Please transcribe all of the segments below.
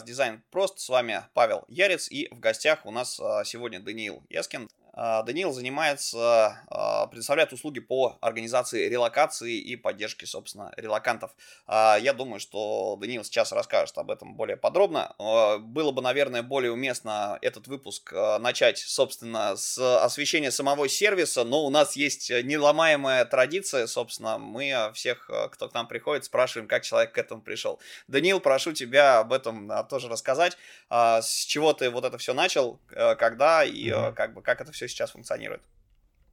подкаст «Дизайн просто». С вами Павел Ярец и в гостях у нас а, сегодня Даниил Яскин. А, Даниил занимается, а, предоставляет услуги по организации релокации и поддержке, собственно, релакантов. А, я думаю, что Даниил сейчас расскажет об этом более подробно. Было бы, наверное, более уместно этот выпуск начать, собственно, с освещения самого сервиса, но у нас есть неломаемая традиция, собственно, мы всех, кто к нам приходит, спрашиваем, как человек к этому пришел. Даниил, прошу тебя об этом тоже рассказать, с чего ты вот это все начал, когда и как бы как это все сейчас функционирует.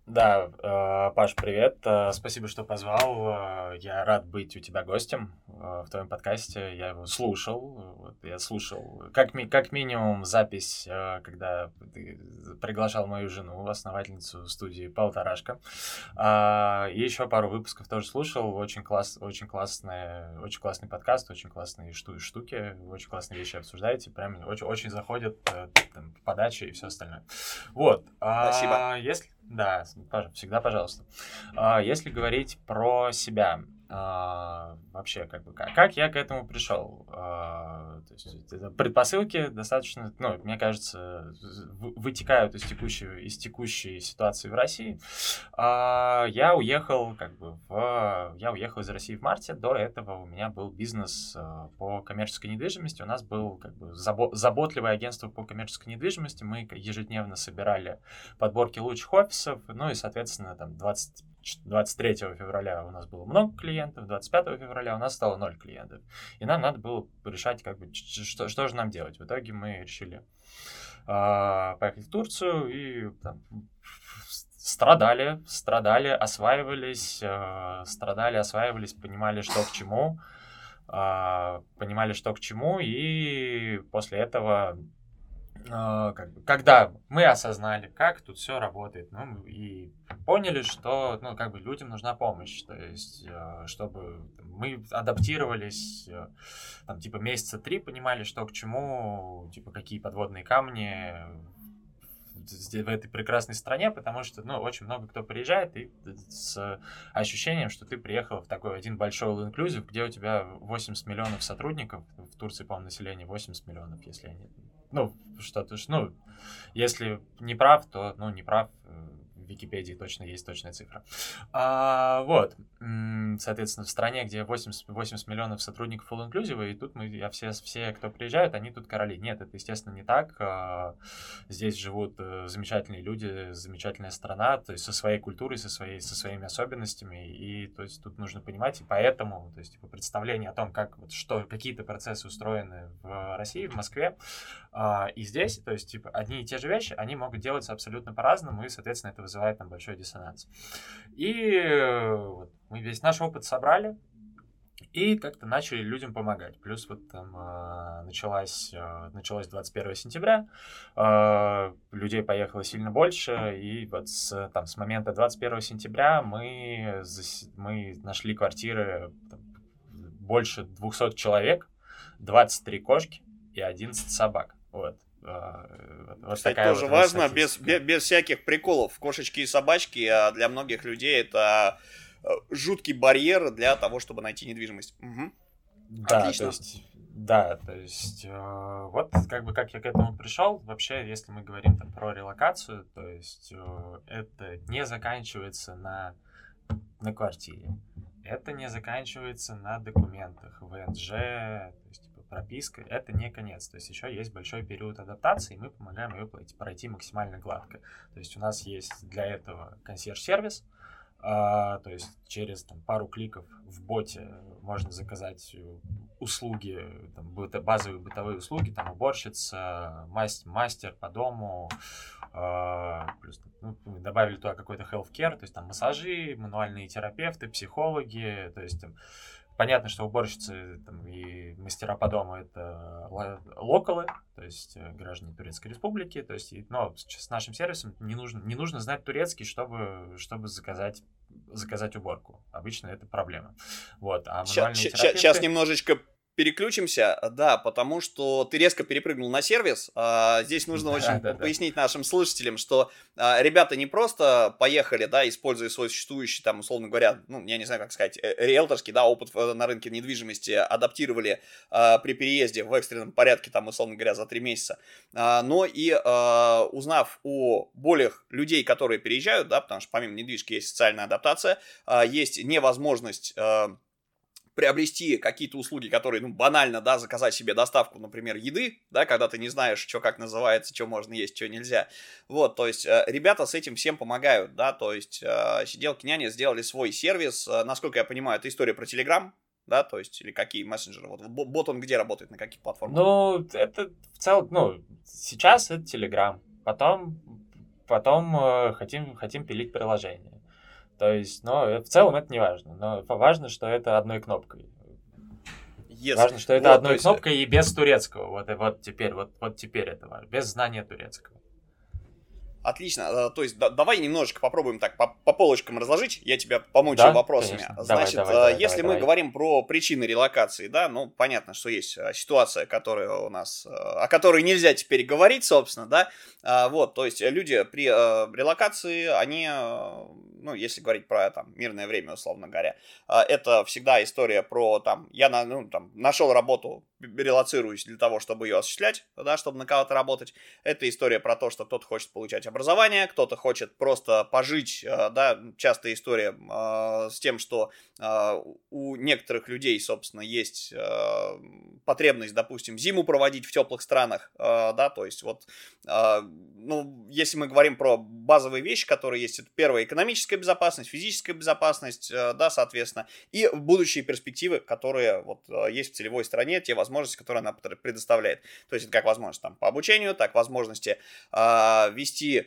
Да, э, Паш, привет. Э, спасибо, что позвал. Э, я рад быть у тебя гостем в твоем подкасте. Я его слушал. Я слушал как, ми как минимум запись, когда ты приглашал мою жену, основательницу студии Полторашка. И еще пару выпусков тоже слушал. Очень, класс, очень, классные, очень классный подкаст, очень классные шту штуки, очень классные вещи обсуждаете. Прям очень, очень заходит там, подача и все остальное. Вот. Спасибо. Если да, всегда пожалуйста. А, если говорить про себя, а, вообще, как бы, как, я к этому пришел? А, то есть, это предпосылки достаточно, ну, мне кажется, вытекают из текущей, из текущей ситуации в России. А, я уехал, как бы, в, я уехал из России в марте. До этого у меня был бизнес по коммерческой недвижимости. У нас был, как бы, забо заботливое агентство по коммерческой недвижимости. Мы ежедневно собирали подборки лучших офисов, ну и, соответственно, там 20 23 февраля у нас было много клиентов, 25 февраля у нас стало 0 клиентов. И нам надо было решать, как бы, что, что же нам делать. В итоге мы решили э, поехать в Турцию и там, страдали, страдали, осваивались, э, страдали, осваивались, понимали, что к чему, э, понимали, что к чему, и после этого как бы, когда мы осознали, как тут все работает, ну, и поняли, что, ну, как бы людям нужна помощь, то есть, а, чтобы мы адаптировались, а, там, типа, месяца три понимали, что к чему, типа, какие подводные камни в этой прекрасной стране, потому что, ну, очень много кто приезжает и с ощущением, что ты приехал в такой один большой all inclusive, где у тебя 80 миллионов сотрудников, в Турции, по-моему, население 80 миллионов, если я не, ну, что-то, ну, если не прав, то, ну, не прав, э, Википедии точно есть точная цифра. А, вот, соответственно, в стране, где 80, 80 миллионов сотрудников full inclusive, и тут мы, я все, все, кто приезжают, они тут короли. Нет, это, естественно, не так. А, здесь живут э, замечательные люди, замечательная страна, то есть со своей культурой, со, своей, со своими особенностями, и то есть тут нужно понимать, и поэтому, то есть, типа, представление о том, как, вот, что, какие-то процессы устроены в России, в Москве, а, и здесь, то есть, типа, одни и те же вещи, они могут делаться абсолютно по-разному, и, соответственно, это вызывает там большой диссонанс. И э, вот, мы весь наш опыт собрали, и как-то начали людям помогать. Плюс вот там э, началась, э, началось 21 сентября, э, людей поехало сильно больше, и вот с, там, с момента 21 сентября мы, мы нашли квартиры там, больше 200 человек, 23 кошки и 11 собак. Вот. А, вот Кстати, тоже вот важно, без, без, без всяких приколов. Кошечки и собачки а для многих людей это э, жуткий барьер для того, чтобы найти недвижимость. Угу. Да, Отлично. то есть, да, то есть, э, вот как бы как я к этому пришел. Вообще, если мы говорим там про релокацию, то есть э, это не заканчивается на, на квартире. Это не заканчивается на документах, ВНЖ, то есть прописка — это не конец. То есть еще есть большой период адаптации, и мы помогаем ее пройти максимально гладко. То есть у нас есть для этого консьерж-сервис, а, то есть через там, пару кликов в боте можно заказать услуги, там, базовые бытовые услуги, там уборщица, мастер, мастер по дому, а, плюс ну, добавили туда какой-то healthcare, то есть там массажи, мануальные терапевты, психологи, то есть там, Понятно, что уборщицы там, и мастера по дому это локалы, то есть э, граждане Турецкой Республики, то есть, но с нашим сервисом не нужно, не нужно знать турецкий, чтобы, чтобы заказать заказать уборку. Обычно это проблема. Вот. А сейчас, терапевты... сейчас немножечко переключимся, да, потому что ты резко перепрыгнул на сервис. А, здесь нужно очень да, да, пояснить да. нашим слушателям, что а, ребята не просто поехали, да, используя свой существующий, там, условно говоря, ну, я не знаю, как сказать, э, риэлторский, да, опыт на рынке недвижимости адаптировали а, при переезде в экстренном порядке, там, условно говоря, за три месяца. А, но и а, узнав о болях людей, которые переезжают, да, потому что помимо недвижки есть социальная адаптация, а, есть невозможность а, приобрести какие-то услуги, которые, ну, банально, да, заказать себе доставку, например, еды, да, когда ты не знаешь, что как называется, что можно есть, что нельзя. Вот, то есть э, ребята с этим всем помогают, да, то есть э, сиделки няни сделали свой сервис, э, насколько я понимаю, это история про Telegram, да, то есть, или какие мессенджеры, вот бот он где работает, на каких платформах? Ну, это в целом, ну, сейчас это Telegram, потом, потом э, хотим, хотим пилить приложение. То есть, но в целом это не важно. Но важно, что это одной кнопкой. Yes. Важно, что это вот, одной есть... кнопкой и без турецкого. Вот, вот теперь, вот, вот теперь это важно. Без знания турецкого. Отлично. Э, то есть да, давай немножечко попробуем так по, по полочкам разложить. Я тебя помучаю да, вопросами. Конечно. Значит, давай, давай, давай, если давай, мы давай. говорим про причины релокации, да, ну понятно, что есть э, ситуация, которая у нас, э, о которой нельзя теперь говорить, собственно, да. Вот, то есть люди при релокации, они, ну, если говорить про там мирное время, условно говоря, это всегда история про там, я на, ну, там, нашел работу релацируюсь для того, чтобы ее осуществлять, да, чтобы на кого-то работать. Это история про то, что кто-то хочет получать образование, кто-то хочет просто пожить, э, да, частая история э, с тем, что э, у некоторых людей, собственно, есть потребность, допустим, зиму проводить в теплых странах, да, то есть вот, ну, если мы говорим про базовые вещи, которые есть, это первая экономическая безопасность, физическая безопасность, да, соответственно, и будущие перспективы, которые вот есть в целевой стране, те возможности которые она предоставляет. То есть это как возможность там, по обучению, так возможности вести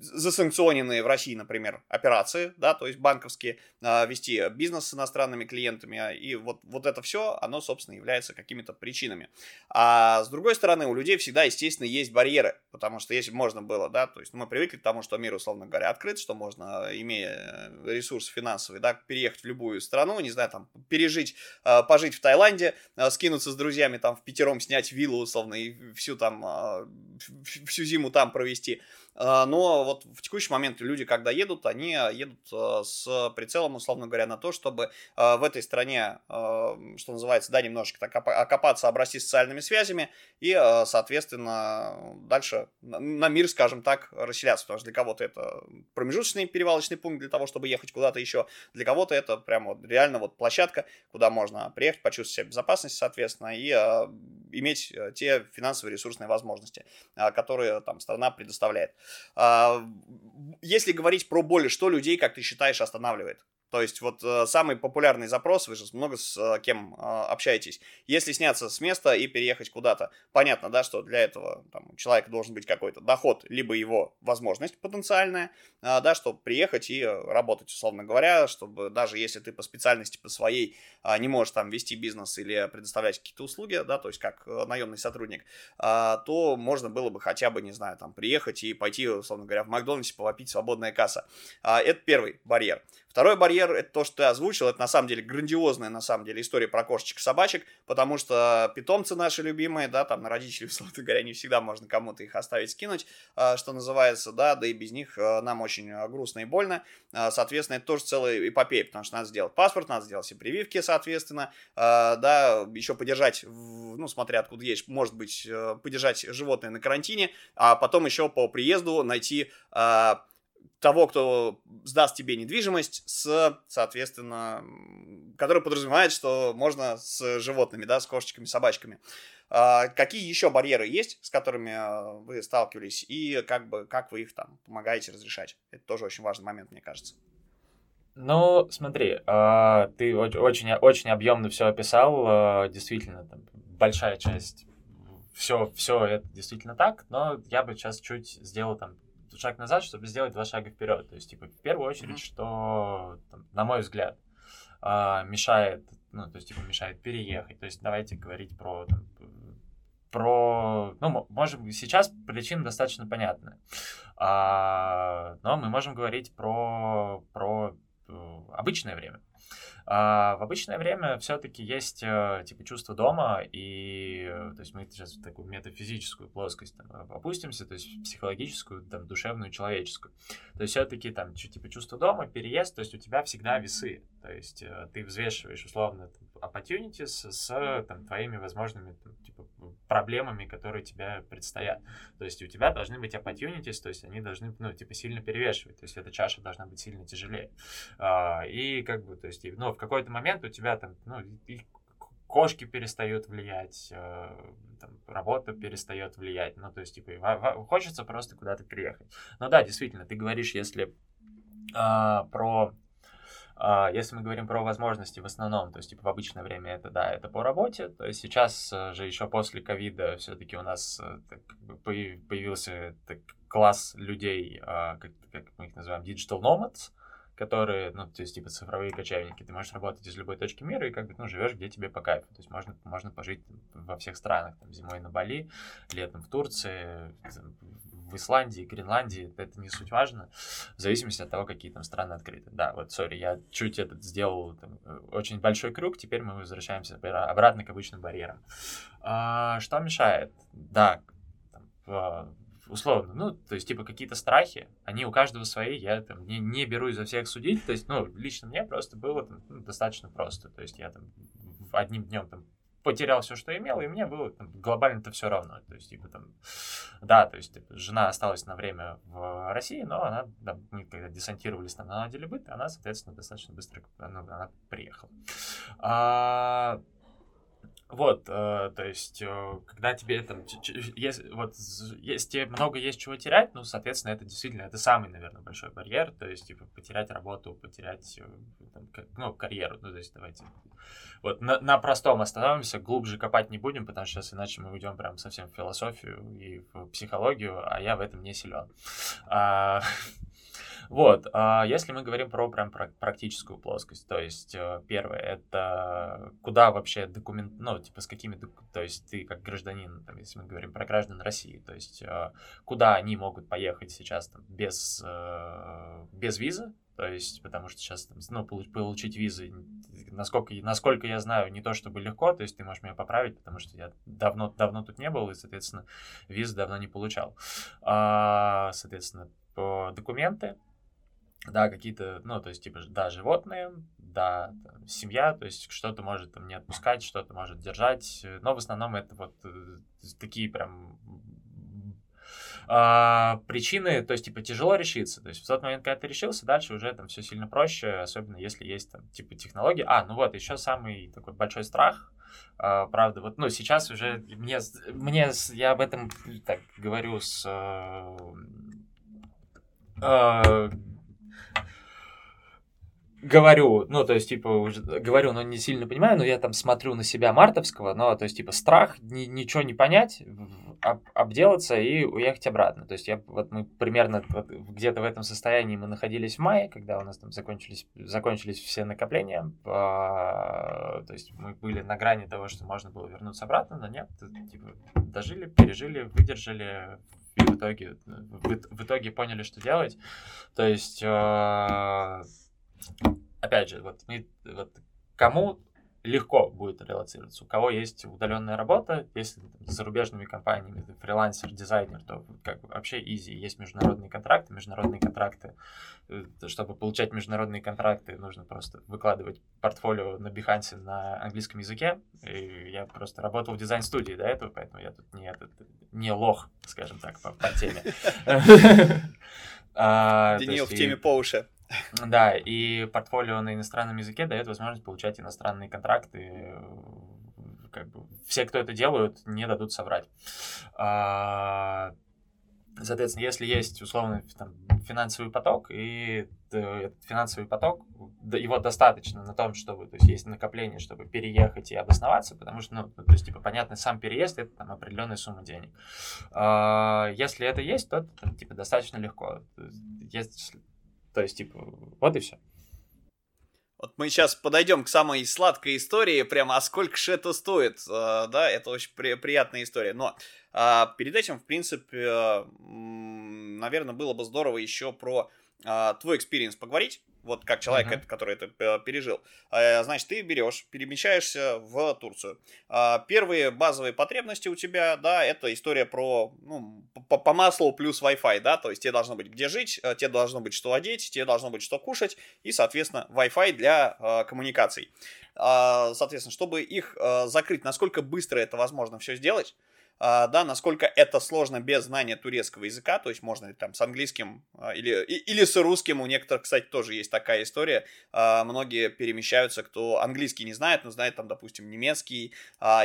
засанкционенные в России, например, операции, да, то есть банковские, э, вести бизнес с иностранными клиентами, и вот, вот это все, оно, собственно, является какими-то причинами. А с другой стороны, у людей всегда, естественно, есть барьеры, потому что если можно было, да, то есть мы привыкли к тому, что мир, условно говоря, открыт, что можно, имея ресурс финансовый, да, переехать в любую страну, не знаю, там, пережить, э, пожить в Таиланде, э, скинуться с друзьями, там, в пятером снять виллу, условно, и всю там, э, всю зиму там провести. А, но вот в текущий момент люди, когда едут, они едут а, с прицелом, условно говоря, на то, чтобы а, в этой стране, что называется, да, немножечко так окопаться, обрасти социальными связями и, соответственно, дальше на мир, скажем так, расселяться. Потому что для кого-то это промежуточный перевалочный пункт для того, чтобы ехать куда-то еще. Для кого-то это прямо вот реально вот площадка, куда можно приехать, почувствовать себя в соответственно, и иметь э, те финансовые ресурсные возможности, которые там страна предоставляет. А, если говорить про боли, что людей, как ты считаешь, останавливает? То есть вот э, самый популярный запрос, вы же много с э, кем э, общаетесь. Если сняться с места и переехать куда-то, понятно, да, что для этого там, у человека должен быть какой-то доход, либо его возможность потенциальная, э, да, чтобы приехать и работать, условно говоря, чтобы даже если ты по специальности, по своей э, не можешь там вести бизнес или предоставлять какие-то услуги, да, то есть как э, наемный сотрудник, э, то можно было бы хотя бы, не знаю, там приехать и пойти, условно говоря, в Макдональдсе повопить свободная касса. Э, это первый барьер. Второй барьер, это то, что ты озвучил, это на самом деле грандиозная, на самом деле, история про кошечек и собачек, потому что питомцы наши любимые, да, там на родителей, условно говоря, не всегда можно кому-то их оставить, скинуть, а, что называется, да, да и без них а, нам очень а, грустно и больно, соответственно, это тоже целая эпопея, потому что надо сделать паспорт, надо сделать все прививки, соответственно, да, еще подержать, ну, смотря откуда есть, может быть, э, подержать животное на карантине, а потом еще по приезду найти того, кто сдаст тебе недвижимость, с, соответственно, который подразумевает, что можно с животными, да, с кошечками, собачками. А, какие еще барьеры есть, с которыми а, вы сталкивались, и как бы как вы их там помогаете разрешать? Это тоже очень важный момент, мне кажется. Ну, смотри, э, ты очень, очень объемно все описал, действительно, там, большая часть, все, все это действительно так, но я бы сейчас чуть сделал там шаг назад, чтобы сделать два шага вперед. То есть, типа, в первую очередь, mm-hmm. что, там, на мой взгляд, э, мешает, ну, то есть, типа, мешает переехать. То есть, давайте говорить про, там, про, ну, можем, сейчас причина достаточно понятная. А, но мы можем говорить про, про э, обычное время. А в обычное время все-таки есть э, типа чувство дома, и то есть мы сейчас в такую метафизическую плоскость там, опустимся, то есть психологическую, там, душевную, человеческую. То есть все-таки там типа чувство дома, переезд, то есть у тебя всегда весы, то есть э, ты взвешиваешь условно opportunities с там, твоими возможными там, типа, проблемами, которые тебе предстоят. То есть у тебя должны быть opportunities, то есть они должны ну, типа, сильно перевешивать, то есть эта чаша должна быть сильно тяжелее. А, и как бы, то есть, ну, в какой-то момент у тебя там, ну, и кошки перестают влиять, э, там, работа перестает влиять. Ну, то есть, типа, хочется просто куда-то переехать. Ну да, действительно, ты говоришь, если а, про а, если мы говорим про возможности в основном, то есть типа в обычное время это да, это по работе, то есть сейчас э, же еще после ковида все-таки у нас э, так, появился так, класс людей, а, как, как мы их называем, digital nomads, которые, ну, то есть, типа, цифровые кочевники. Ты можешь работать из любой точки мира и, как бы, ну, живешь где тебе по кайфу. То есть, можно, можно пожить во всех странах. Там, зимой на Бали, летом в Турции, в Исландии, Гренландии, это не суть важно, в зависимости от того, какие там страны открыты. Да, вот, сори, я чуть этот сделал там, э, очень большой круг, теперь мы возвращаемся обратно к обычным барьерам. А, что мешает? Да, там, условно, ну, то есть, типа, какие-то страхи, они у каждого свои, я там не, не берусь за всех судить, то есть, ну, лично мне просто было там, ну, достаточно просто, то есть, я там одним днем там потерял все, что имел, и мне было глобально-то все равно. То есть, типа, там, да, то есть, типа, жена осталась на время в России, но она, да, мы когда десантировались там на отделе быта, она, соответственно, достаточно быстро ну, она приехала. А, вот, э, то есть, э, когда тебе там, если, вот, если тебе много есть чего терять, ну, соответственно, это действительно, это самый, наверное, большой барьер, то есть, типа, потерять работу, потерять, э, там, ну, карьеру, ну, то есть, давайте, вот, на, на простом остановимся, глубже копать не будем, потому что сейчас иначе мы уйдем прям совсем в философию и в психологию, а я в этом не силен. А, Вот, а если мы говорим про прям практическую плоскость, то есть э, первое, это куда вообще документ, ну, типа с какими, то есть ты как гражданин, там, если мы говорим про граждан России, то есть э, куда они могут поехать сейчас там, без, э, без визы, то есть, потому что сейчас, ну, получить визы, насколько, насколько я знаю, не то чтобы легко, то есть ты можешь меня поправить, потому что я давно, давно тут не был, и, соответственно, визы давно не получал. А, соответственно, документы, да, какие-то, ну, то есть, типа, да, животные, да, там, семья, то есть что-то может там не отпускать, что-то может держать, но в основном это вот э, такие прям а, причины, то есть, типа, тяжело решиться. То есть, в тот момент, когда ты решился, дальше уже там все сильно проще, особенно если есть там, типа, технологии. А, ну вот, еще самый такой большой страх, а, правда, вот, ну, сейчас уже мне, мне, я об этом так говорю с э, э, говорю, ну, то есть, типа, говорю, но не сильно понимаю, но я там смотрю на себя мартовского, но, то есть, типа, страх, ни, ничего не понять, об, обделаться и уехать обратно. То есть, я, вот мы примерно вот, где-то в этом состоянии мы находились в мае, когда у нас там закончились, закончились все накопления, а, то есть, мы были на грани того, что можно было вернуться обратно, но нет, типа, дожили, пережили, выдержали, и в итоге, в, в итоге поняли, что делать. То есть, э, опять же, вот, мы, вот кому легко будет релацироваться. У кого есть удаленная работа, если с зарубежными компаниями ты фрилансер, дизайнер, то как бы вообще easy. Есть международные контракты, международные контракты. Э, чтобы получать международные контракты, нужно просто выкладывать портфолио на Behance на английском языке. И я просто работал в дизайн-студии до этого, поэтому я тут не, этот, не лох, скажем так, по, по теме. Денил в теме по уши. Да, и портфолио на иностранном языке дает возможность получать иностранные контракты. Как бы все, кто это делают, не дадут соврать. А, соответственно, если есть условно там, финансовый поток, и этот финансовый поток, его достаточно на том, чтобы, то есть есть накопление, чтобы переехать и обосноваться, потому что, ну, то есть, типа, понятно, сам переезд это там определенная сумма денег. А, если это есть, то, там, типа, достаточно легко. Если то есть, типа, вот и все. Вот мы сейчас подойдем к самой сладкой истории, прямо, а сколько же это стоит, э, да, это очень при приятная история, но э, перед этим, в принципе, наверное, было бы здорово еще про твой experience поговорить, вот как человек, uh-huh. который это э, пережил, э, значит, ты берешь, перемещаешься в Турцию. А, первые базовые потребности у тебя, да, это история про, ну, по, по маслу плюс Wi-Fi, да, то есть тебе должно быть где жить, э, тебе должно быть что одеть, тебе должно быть что кушать, и, соответственно, Wi-Fi для коммуникаций. Э, соответственно, чтобы их закрыть, насколько быстро это возможно все сделать, а, да, насколько это сложно без знания турецкого языка, то есть можно там с английским а, или, или с русским, у некоторых, кстати, тоже есть такая история, а, многие перемещаются, кто английский не знает, но знает там, допустим, немецкий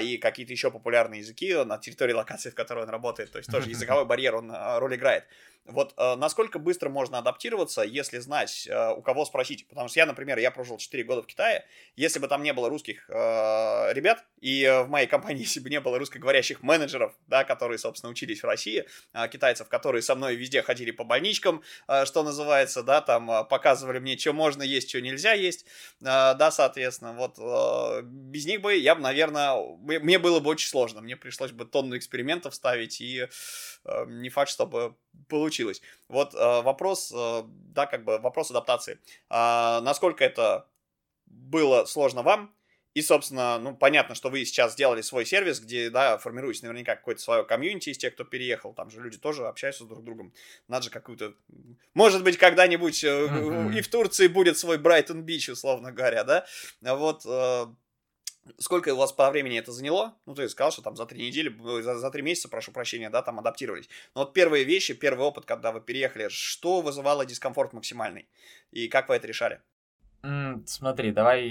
и какие-то еще популярные языки на территории локации, в которой он работает, то есть тоже языковой барьер, он роль играет. Вот э, насколько быстро можно адаптироваться, если знать, э, у кого спросить. Потому что я, например, я прожил 4 года в Китае. Если бы там не было русских э, ребят, и э, в моей компании, если бы не было русскоговорящих менеджеров, да, которые, собственно, учились в России, э, китайцев, которые со мной везде ходили по больничкам, э, что называется, да, там э, показывали мне, что можно есть, что нельзя есть, э, да, соответственно, вот э, без них бы я бы, наверное, мне было бы очень сложно. Мне пришлось бы тонну экспериментов ставить, и э, не факт, чтобы получилось. Вот э, вопрос, э, да, как бы вопрос адаптации. Э, насколько это было сложно вам? И, собственно, ну, понятно, что вы сейчас сделали свой сервис, где, да, формируется наверняка какое-то свое комьюнити из тех, кто переехал. Там же люди тоже общаются друг с другом. Надо же какую-то... Может быть, когда-нибудь mm-hmm. и в Турции будет свой Брайтон Бич, условно говоря, да? Вот э, Сколько у вас по времени это заняло? Ну, ты сказал, что там за три недели, за, за три месяца, прошу прощения, да, там адаптировались. Но вот первые вещи, первый опыт, когда вы переехали, что вызывало дискомфорт максимальный? И как вы это решали? Mm, смотри, давай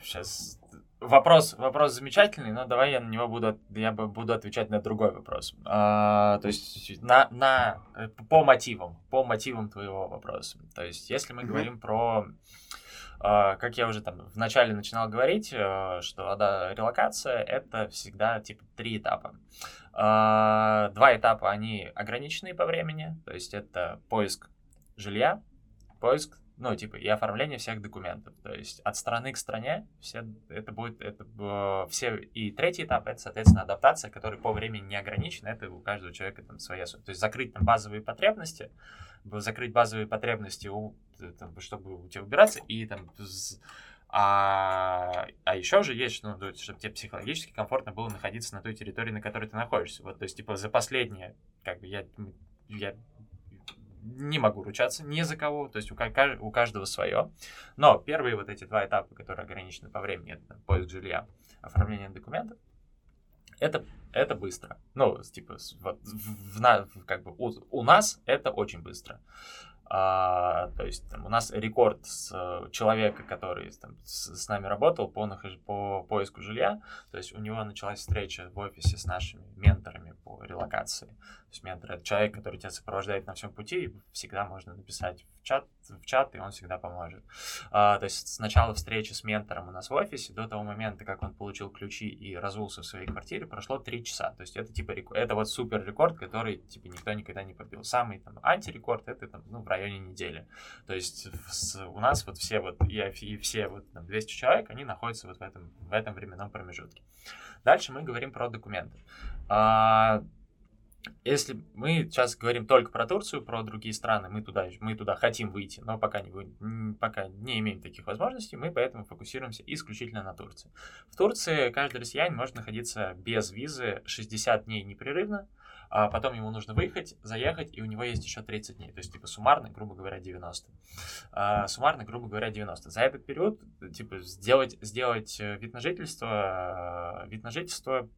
сейчас э, вопрос, вопрос замечательный, но давай я на него буду, я буду отвечать на другой вопрос. А, то есть на, на, э, по мотивам, по мотивам твоего вопроса. То есть если мы mm-hmm. говорим про как я уже там вначале начинал говорить, э, что да, релокация это всегда типа три этапа. А, два этапа, они ограниченные по времени, то есть это поиск жилья, поиск ну, типа, и оформление всех документов. То есть от страны к стране все, это будет, это, э, все, и третий этап, это, соответственно, адаптация, которая по времени не ограничена, это у каждого человека там своя. То есть закрыть там базовые потребности, закрыть базовые потребности, у, там, чтобы у тебя убираться, и там а, а еще же есть, ну, чтобы тебе психологически комфортно было находиться на той территории, на которой ты находишься. Вот, то есть, типа, за последнее, как бы, я, я не могу ручаться ни за кого, то есть у, у каждого свое. Но первые вот эти два этапа, которые ограничены по времени, это поиск жилья, оформление документов, это, это быстро. Ну, типа, вот, в, в, как бы у, у нас это очень быстро. А, то есть там, у нас рекорд с э, человека, который там, с, с нами работал по, по поиску жилья. То есть у него началась встреча в офисе с нашими менторами по релокации. То есть ментор это человек, который тебя сопровождает на всем пути, и всегда можно написать в чат, в чат, и он всегда поможет. А, то есть с начала встречи с ментором у нас в офисе до того момента, как он получил ключи и разулся в своей квартире, прошло 3 часа. То есть это типа это вот супер рекорд, который типа никто никогда не побил. Самый там антирекорд это там ну, в районе недели. То есть с, у нас вот все вот и, и все вот там 200 человек, они находятся вот в этом, в этом временном промежутке. Дальше мы говорим про документы. А, если мы сейчас говорим только про Турцию, про другие страны, мы туда, мы туда хотим выйти, но пока не, пока не имеем таких возможностей, мы поэтому фокусируемся исключительно на Турции. В Турции каждый россиянин может находиться без визы 60 дней непрерывно, а потом ему нужно выехать, заехать, и у него есть еще 30 дней. То есть, типа, суммарно, грубо говоря, 90. А, суммарно, грубо говоря, 90. За этот период, типа, сделать, сделать э, вид на жительство, э, вид на жительство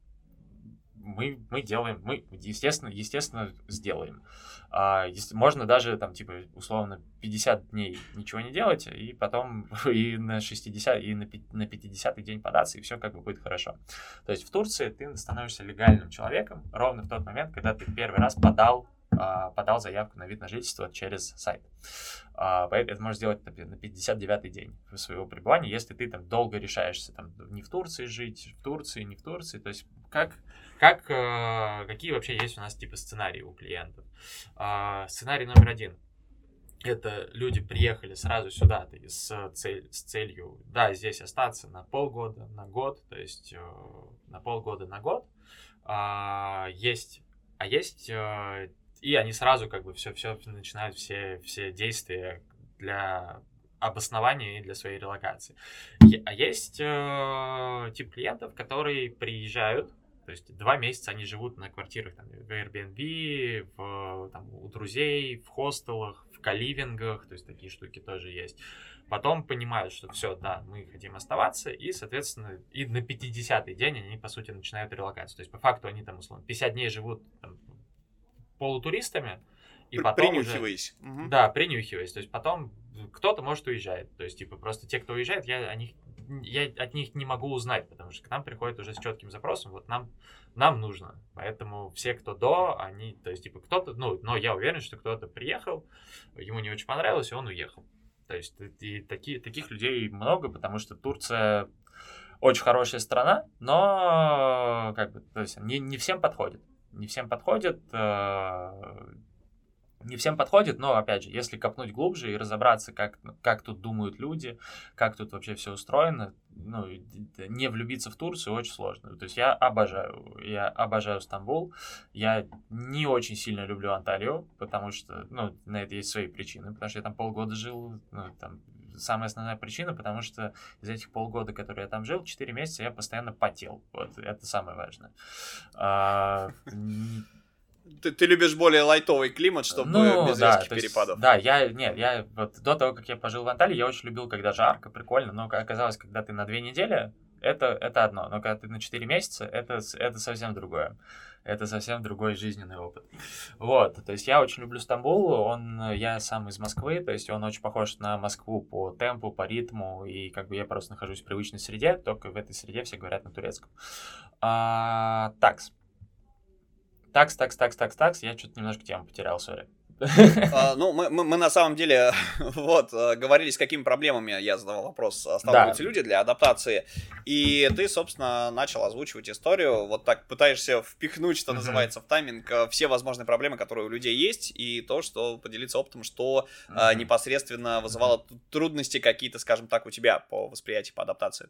мы, мы делаем, мы, естественно, естественно, сделаем. А, если, можно даже, там, типа, условно, 50 дней ничего не делать, и потом и на 60, и на, на 50 день податься, и все как бы будет хорошо. То есть в Турции ты становишься легальным человеком ровно в тот момент, когда ты первый раз подал а, подал заявку на вид на жительство через сайт. А, это можешь сделать на 59-й день своего пребывания, если ты там долго решаешься, там, не в Турции жить, в Турции, не в Турции, то есть как, как, э, какие вообще есть у нас типа сценарии у клиентов. А, сценарий номер один это люди приехали сразу сюда с, цель, с целью, да, здесь остаться на полгода, на год, то есть э, на полгода, на год. А, есть, а есть э, и они сразу как бы все, все начинают все, все действия для обоснование для своей релокации. А есть тип клиентов, которые приезжают, то есть два месяца они живут на квартирах там, в Airbnb, в, там, у друзей, в хостелах, в каливингах, то есть такие штуки тоже есть. Потом понимают, что все, да, мы хотим оставаться, и, соответственно, и на 50-й день они, по сути, начинают релокацию. То есть, по факту, они там, условно, 50 дней живут там, полутуристами, и потом принюхиваясь. Уже, угу. Да, принюхиваясь. То есть потом кто-то может уезжает. То есть, типа, просто те, кто уезжает, я о них я от них не могу узнать, потому что к нам приходят уже с четким запросом, вот нам, нам нужно. Поэтому все, кто до, они, то есть, типа, кто-то, ну, но я уверен, что кто-то приехал, ему не очень понравилось, и он уехал. То есть, и такие, таких людей много, потому что Турция очень хорошая страна, но, как бы, то есть, не, не всем подходит. Не всем подходит, э, не всем подходит, но, опять же, если копнуть глубже и разобраться, как, как тут думают люди, как тут вообще все устроено, ну, не влюбиться в Турцию очень сложно. То есть я обожаю, я обожаю Стамбул, я не очень сильно люблю Анталию, потому что, ну, на это есть свои причины, потому что я там полгода жил, ну, там, самая основная причина, потому что из этих полгода, которые я там жил, 4 месяца я постоянно потел. Вот, это самое важное. Ты, ты любишь более лайтовый климат, чтобы ну, без да, резких перепадов. Есть, да, я, нет, я вот до того, как я пожил в Анталии, я очень любил, когда жарко, прикольно, но оказалось, когда ты на две недели, это, это одно, но когда ты на 4 месяца, это, это совсем другое. Это совсем другой жизненный опыт. Вот, то есть я очень люблю Стамбул, он, я сам из Москвы, то есть он очень похож на Москву по темпу, по ритму, и как бы я просто нахожусь в привычной среде, только в этой среде все говорят на турецком. А, такс такс, такс, такс, такс, такс, я что-то немножко тему потерял, сори. А, ну, мы, мы, мы на самом деле, вот, э, говорили, с какими проблемами, я задавал вопрос, э, сталкиваются да. люди для адаптации, и ты, собственно, начал озвучивать историю, вот так пытаешься впихнуть, что называется, в тайминг, э, все возможные проблемы, которые у людей есть, и то, что поделиться опытом, что непосредственно вызывало трудности какие-то, скажем так, у тебя по восприятию, по адаптации.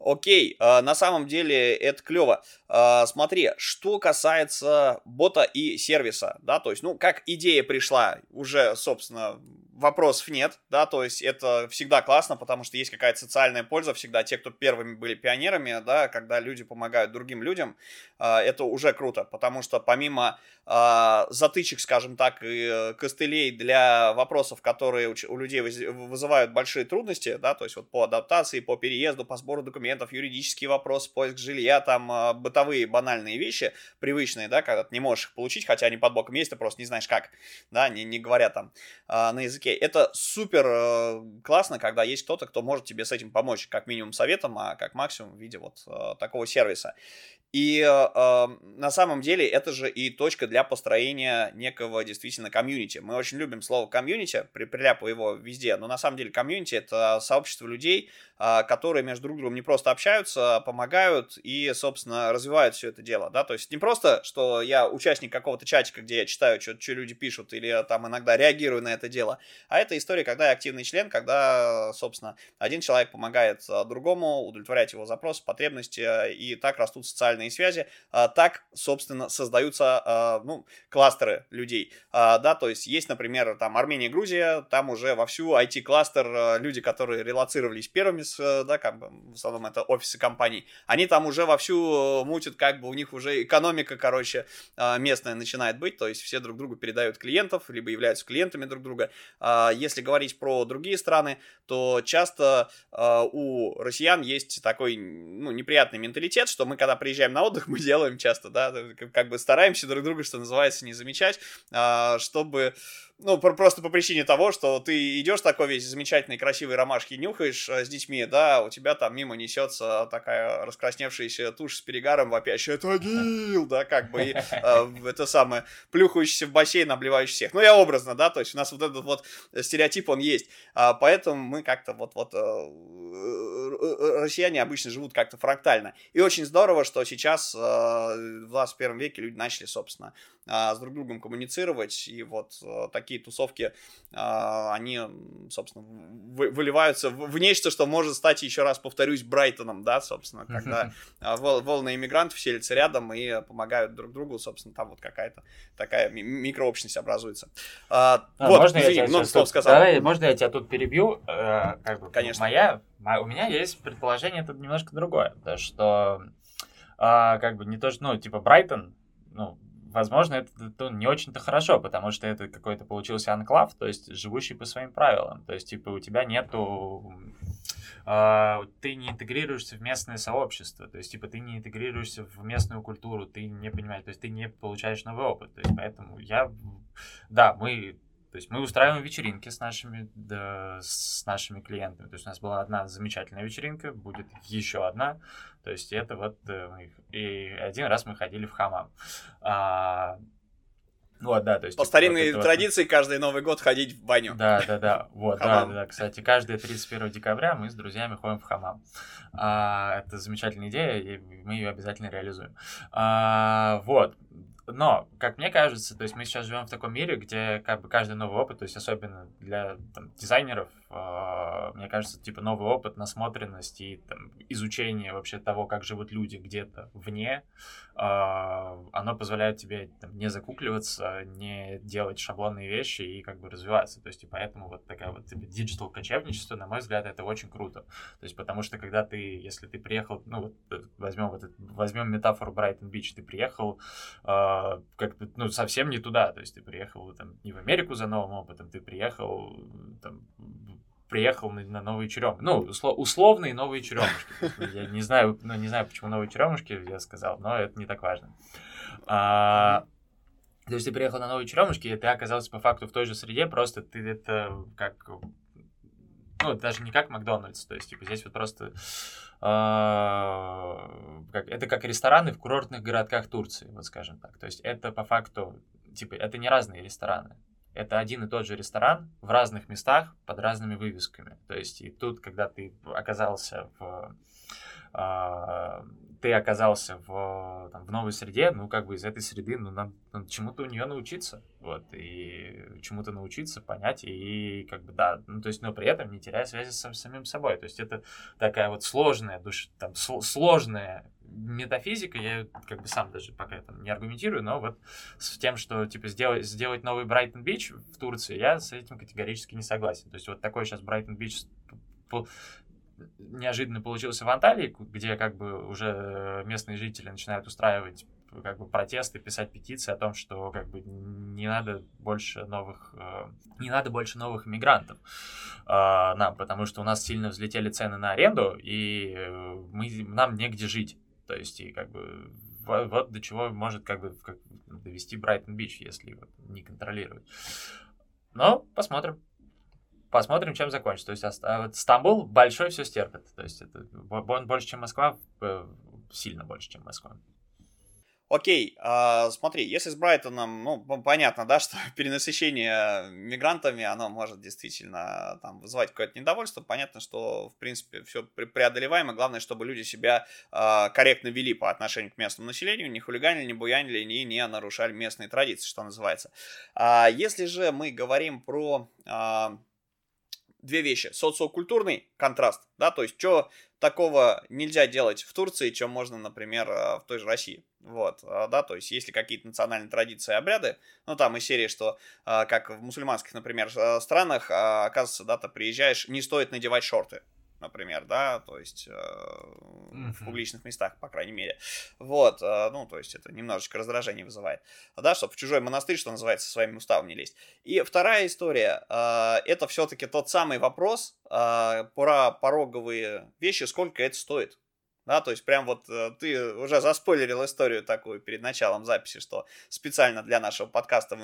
Окей, э, на самом деле это клево. Э, смотри, что касается бота и сервиса, да, то есть, ну, как идея пришла, уже, собственно, вопросов нет, да, то есть это всегда классно, потому что есть какая-то социальная польза, всегда те, кто первыми были пионерами, да, когда люди помогают другим людям, э, это уже круто, потому что помимо э, затычек, скажем так, и костылей для вопросов, которые у людей вызывают большие трудности, да, то есть вот по адаптации, по переезду, по сбору документов, юридические вопросы, поиск жилья, там э, бытовые банальные вещи, привычные, да, когда ты не можешь их получить, хотя они под боком есть, ты просто не знаешь как, да, не, не говоря там на языке языке. Это супер э, классно, когда есть кто-то, кто может тебе с этим помочь, как минимум советом, а как максимум в виде вот э, такого сервиса. И э, на самом деле это же и точка для построения некого действительно комьюнити. Мы очень любим слово комьюнити, при, приляпывая его везде, но на самом деле комьюнити это сообщество людей, э, которые между друг другом не просто общаются, а помогают и, собственно, развивают все это дело. Да? То есть не просто, что я участник какого-то чатика, где я читаю, что, что люди пишут, или там иногда реагирую на это дело, а это история, когда я активный член, когда, собственно, один человек помогает а, другому удовлетворять его запросы, потребности, а, и так растут социальные связи, а, так, собственно, создаются, ну, кластеры людей, да, то есть есть, например, там Армения, Грузия, там уже вовсю IT-кластер, люди, которые релацировались первыми, с, да, как бы, в основном это офисы компаний, они там уже вовсю мутят, как бы у них уже экономика, короче, местная начинает быть, то есть все друг другу передают клиентов, либо являются клиентами друг друга, а, если говорить про другие страны, то часто у россиян есть такой ну, неприятный менталитет, что мы, когда приезжаем на отдых, мы делаем часто, да, как бы стараемся друг друга, что называется, не замечать, а, чтобы ну, просто по причине того, что ты идешь такой весь замечательный, красивый ромашки нюхаешь э, с детьми, да, у тебя там мимо несется такая раскрасневшаяся тушь с перегаром, вопящая «Тагил!», да, как бы, и, э, это самое, плюхающийся в бассейн, обливающий всех. Ну, я образно, да, то есть у нас вот этот вот стереотип, он есть. А, поэтому мы как-то вот-вот, э, россияне обычно живут как-то фрактально. И очень здорово, что сейчас в 21 веке люди начали, собственно, а, с друг другом коммуницировать, и вот такие тусовки, они, собственно, вы, выливаются в, в нечто, что может стать, еще раз повторюсь, Брайтоном, да, собственно, когда вол, волны иммигрантов селятся рядом и помогают друг другу, собственно, там вот какая-то такая микрообщность образуется. А, вот, можно извини, я тебя стоп, сказал. Давай, можно я тебя тут перебью? Э, как бы, Конечно. Моя, у меня есть предположение тут немножко другое, то что а, как бы не то, что, ну, типа Брайтон, ну, возможно, это, это не очень-то хорошо, потому что это какой-то получился анклав, то есть живущий по своим правилам. То есть, типа, у тебя нету... Э, ты не интегрируешься в местное сообщество, то есть, типа, ты не интегрируешься в местную культуру, ты не понимаешь, то есть, ты не получаешь новый опыт. То есть, поэтому я... Да, мы то есть мы устраиваем вечеринки с нашими, да, с нашими клиентами. То есть у нас была одна замечательная вечеринка, будет еще одна. То есть это вот... Э, и один раз мы ходили в хамам. А, вот, да, то есть... По типа, старинной вот традиции вот... каждый Новый год ходить в баню. Да, да, да, вот, да, да, кстати, каждое 31 декабря мы с друзьями ходим в хамам. А, это замечательная идея, и мы ее обязательно реализуем. А, вот, но, как мне кажется, то есть мы сейчас живем в таком мире, где как бы каждый новый опыт, то есть особенно для там, дизайнеров, мне кажется, типа новый опыт, насмотренность и там, изучение вообще того, как живут люди где-то вне, э, оно позволяет тебе там, не закукливаться, не делать шаблонные вещи и как бы развиваться. То есть и поэтому вот такая вот типа, digital кочевничество, на мой взгляд, это очень круто. То есть потому что когда ты, если ты приехал, ну вот э, возьмем вот возьмем метафору Брайтон Бич, ты приехал э, а, как ну, совсем не туда. То есть ты приехал там не в Америку за новым опытом, ты приехал там приехал на, на новые черемушки. Ну, услов, условные новые черемушки. Я не знаю, ну, не знаю, почему новые черемушки, я сказал, но это не так важно. А, то есть ты приехал на новые черемушки, и ты оказался по факту в той же среде, просто ты это как ну, даже не как Макдональдс, то есть, типа, здесь вот просто э, как, это как рестораны в курортных городках Турции, вот скажем так. То есть, это по факту, типа, это не разные рестораны. Это один и тот же ресторан в разных местах под разными вывесками. То есть, и тут, когда ты оказался в э, ты оказался в, там, в новой среде, ну, как бы из этой среды, ну, надо, надо чему-то у нее научиться, вот, и чему-то научиться, понять, и, как бы, да, ну, то есть, но при этом не теряя связи с самим собой, то есть, это такая вот сложная, душ, там, сложная метафизика, я как бы сам даже пока там не аргументирую, но вот с тем, что, типа, сделать, сделать новый Брайтон Бич в Турции, я с этим категорически не согласен, то есть, вот такой сейчас Брайтон Бич неожиданно получился в Анталии, где как бы уже местные жители начинают устраивать как бы протесты, писать петиции о том, что как бы не надо больше новых, э, не надо больше новых иммигрантов э, нам, потому что у нас сильно взлетели цены на аренду, и мы, нам негде жить. То есть, и как бы вот, вот до чего может как бы как, довести Брайтон Бич, если вот, не контролировать. Но посмотрим посмотрим, чем закончится. То есть а Стамбул большой все стерпит. То есть это, он больше, чем Москва, э, сильно больше, чем Москва. Окей, а, смотри, если с Брайтоном, ну, понятно, да, что перенасыщение мигрантами, оно может действительно там вызывать какое-то недовольство. Понятно, что, в принципе, все преодолеваемо. Главное, чтобы люди себя а, корректно вели по отношению к местному населению, не хулиганили, не буянили, не, не нарушали местные традиции, что называется. А, если же мы говорим про а, две вещи. Социокультурный контраст, да, то есть, что такого нельзя делать в Турции, чем можно, например, э, в той же России. Вот, э, да, то есть, если какие-то национальные традиции и обряды, ну, там из серии, что, э, как в мусульманских, например, странах, оказывается, да, ты приезжаешь, не стоит надевать шорты, например, да, то есть э, mm-hmm. в публичных местах, по крайней мере. Вот, э, ну, то есть это немножечко раздражение вызывает, да, чтобы в чужой монастырь, что называется, своими уставом не лезть. И вторая история, э, это все-таки тот самый вопрос э, про пороговые вещи, сколько это стоит да, то есть прям вот э, ты уже заспойлерил историю такую перед началом записи, что специально для нашего подкаста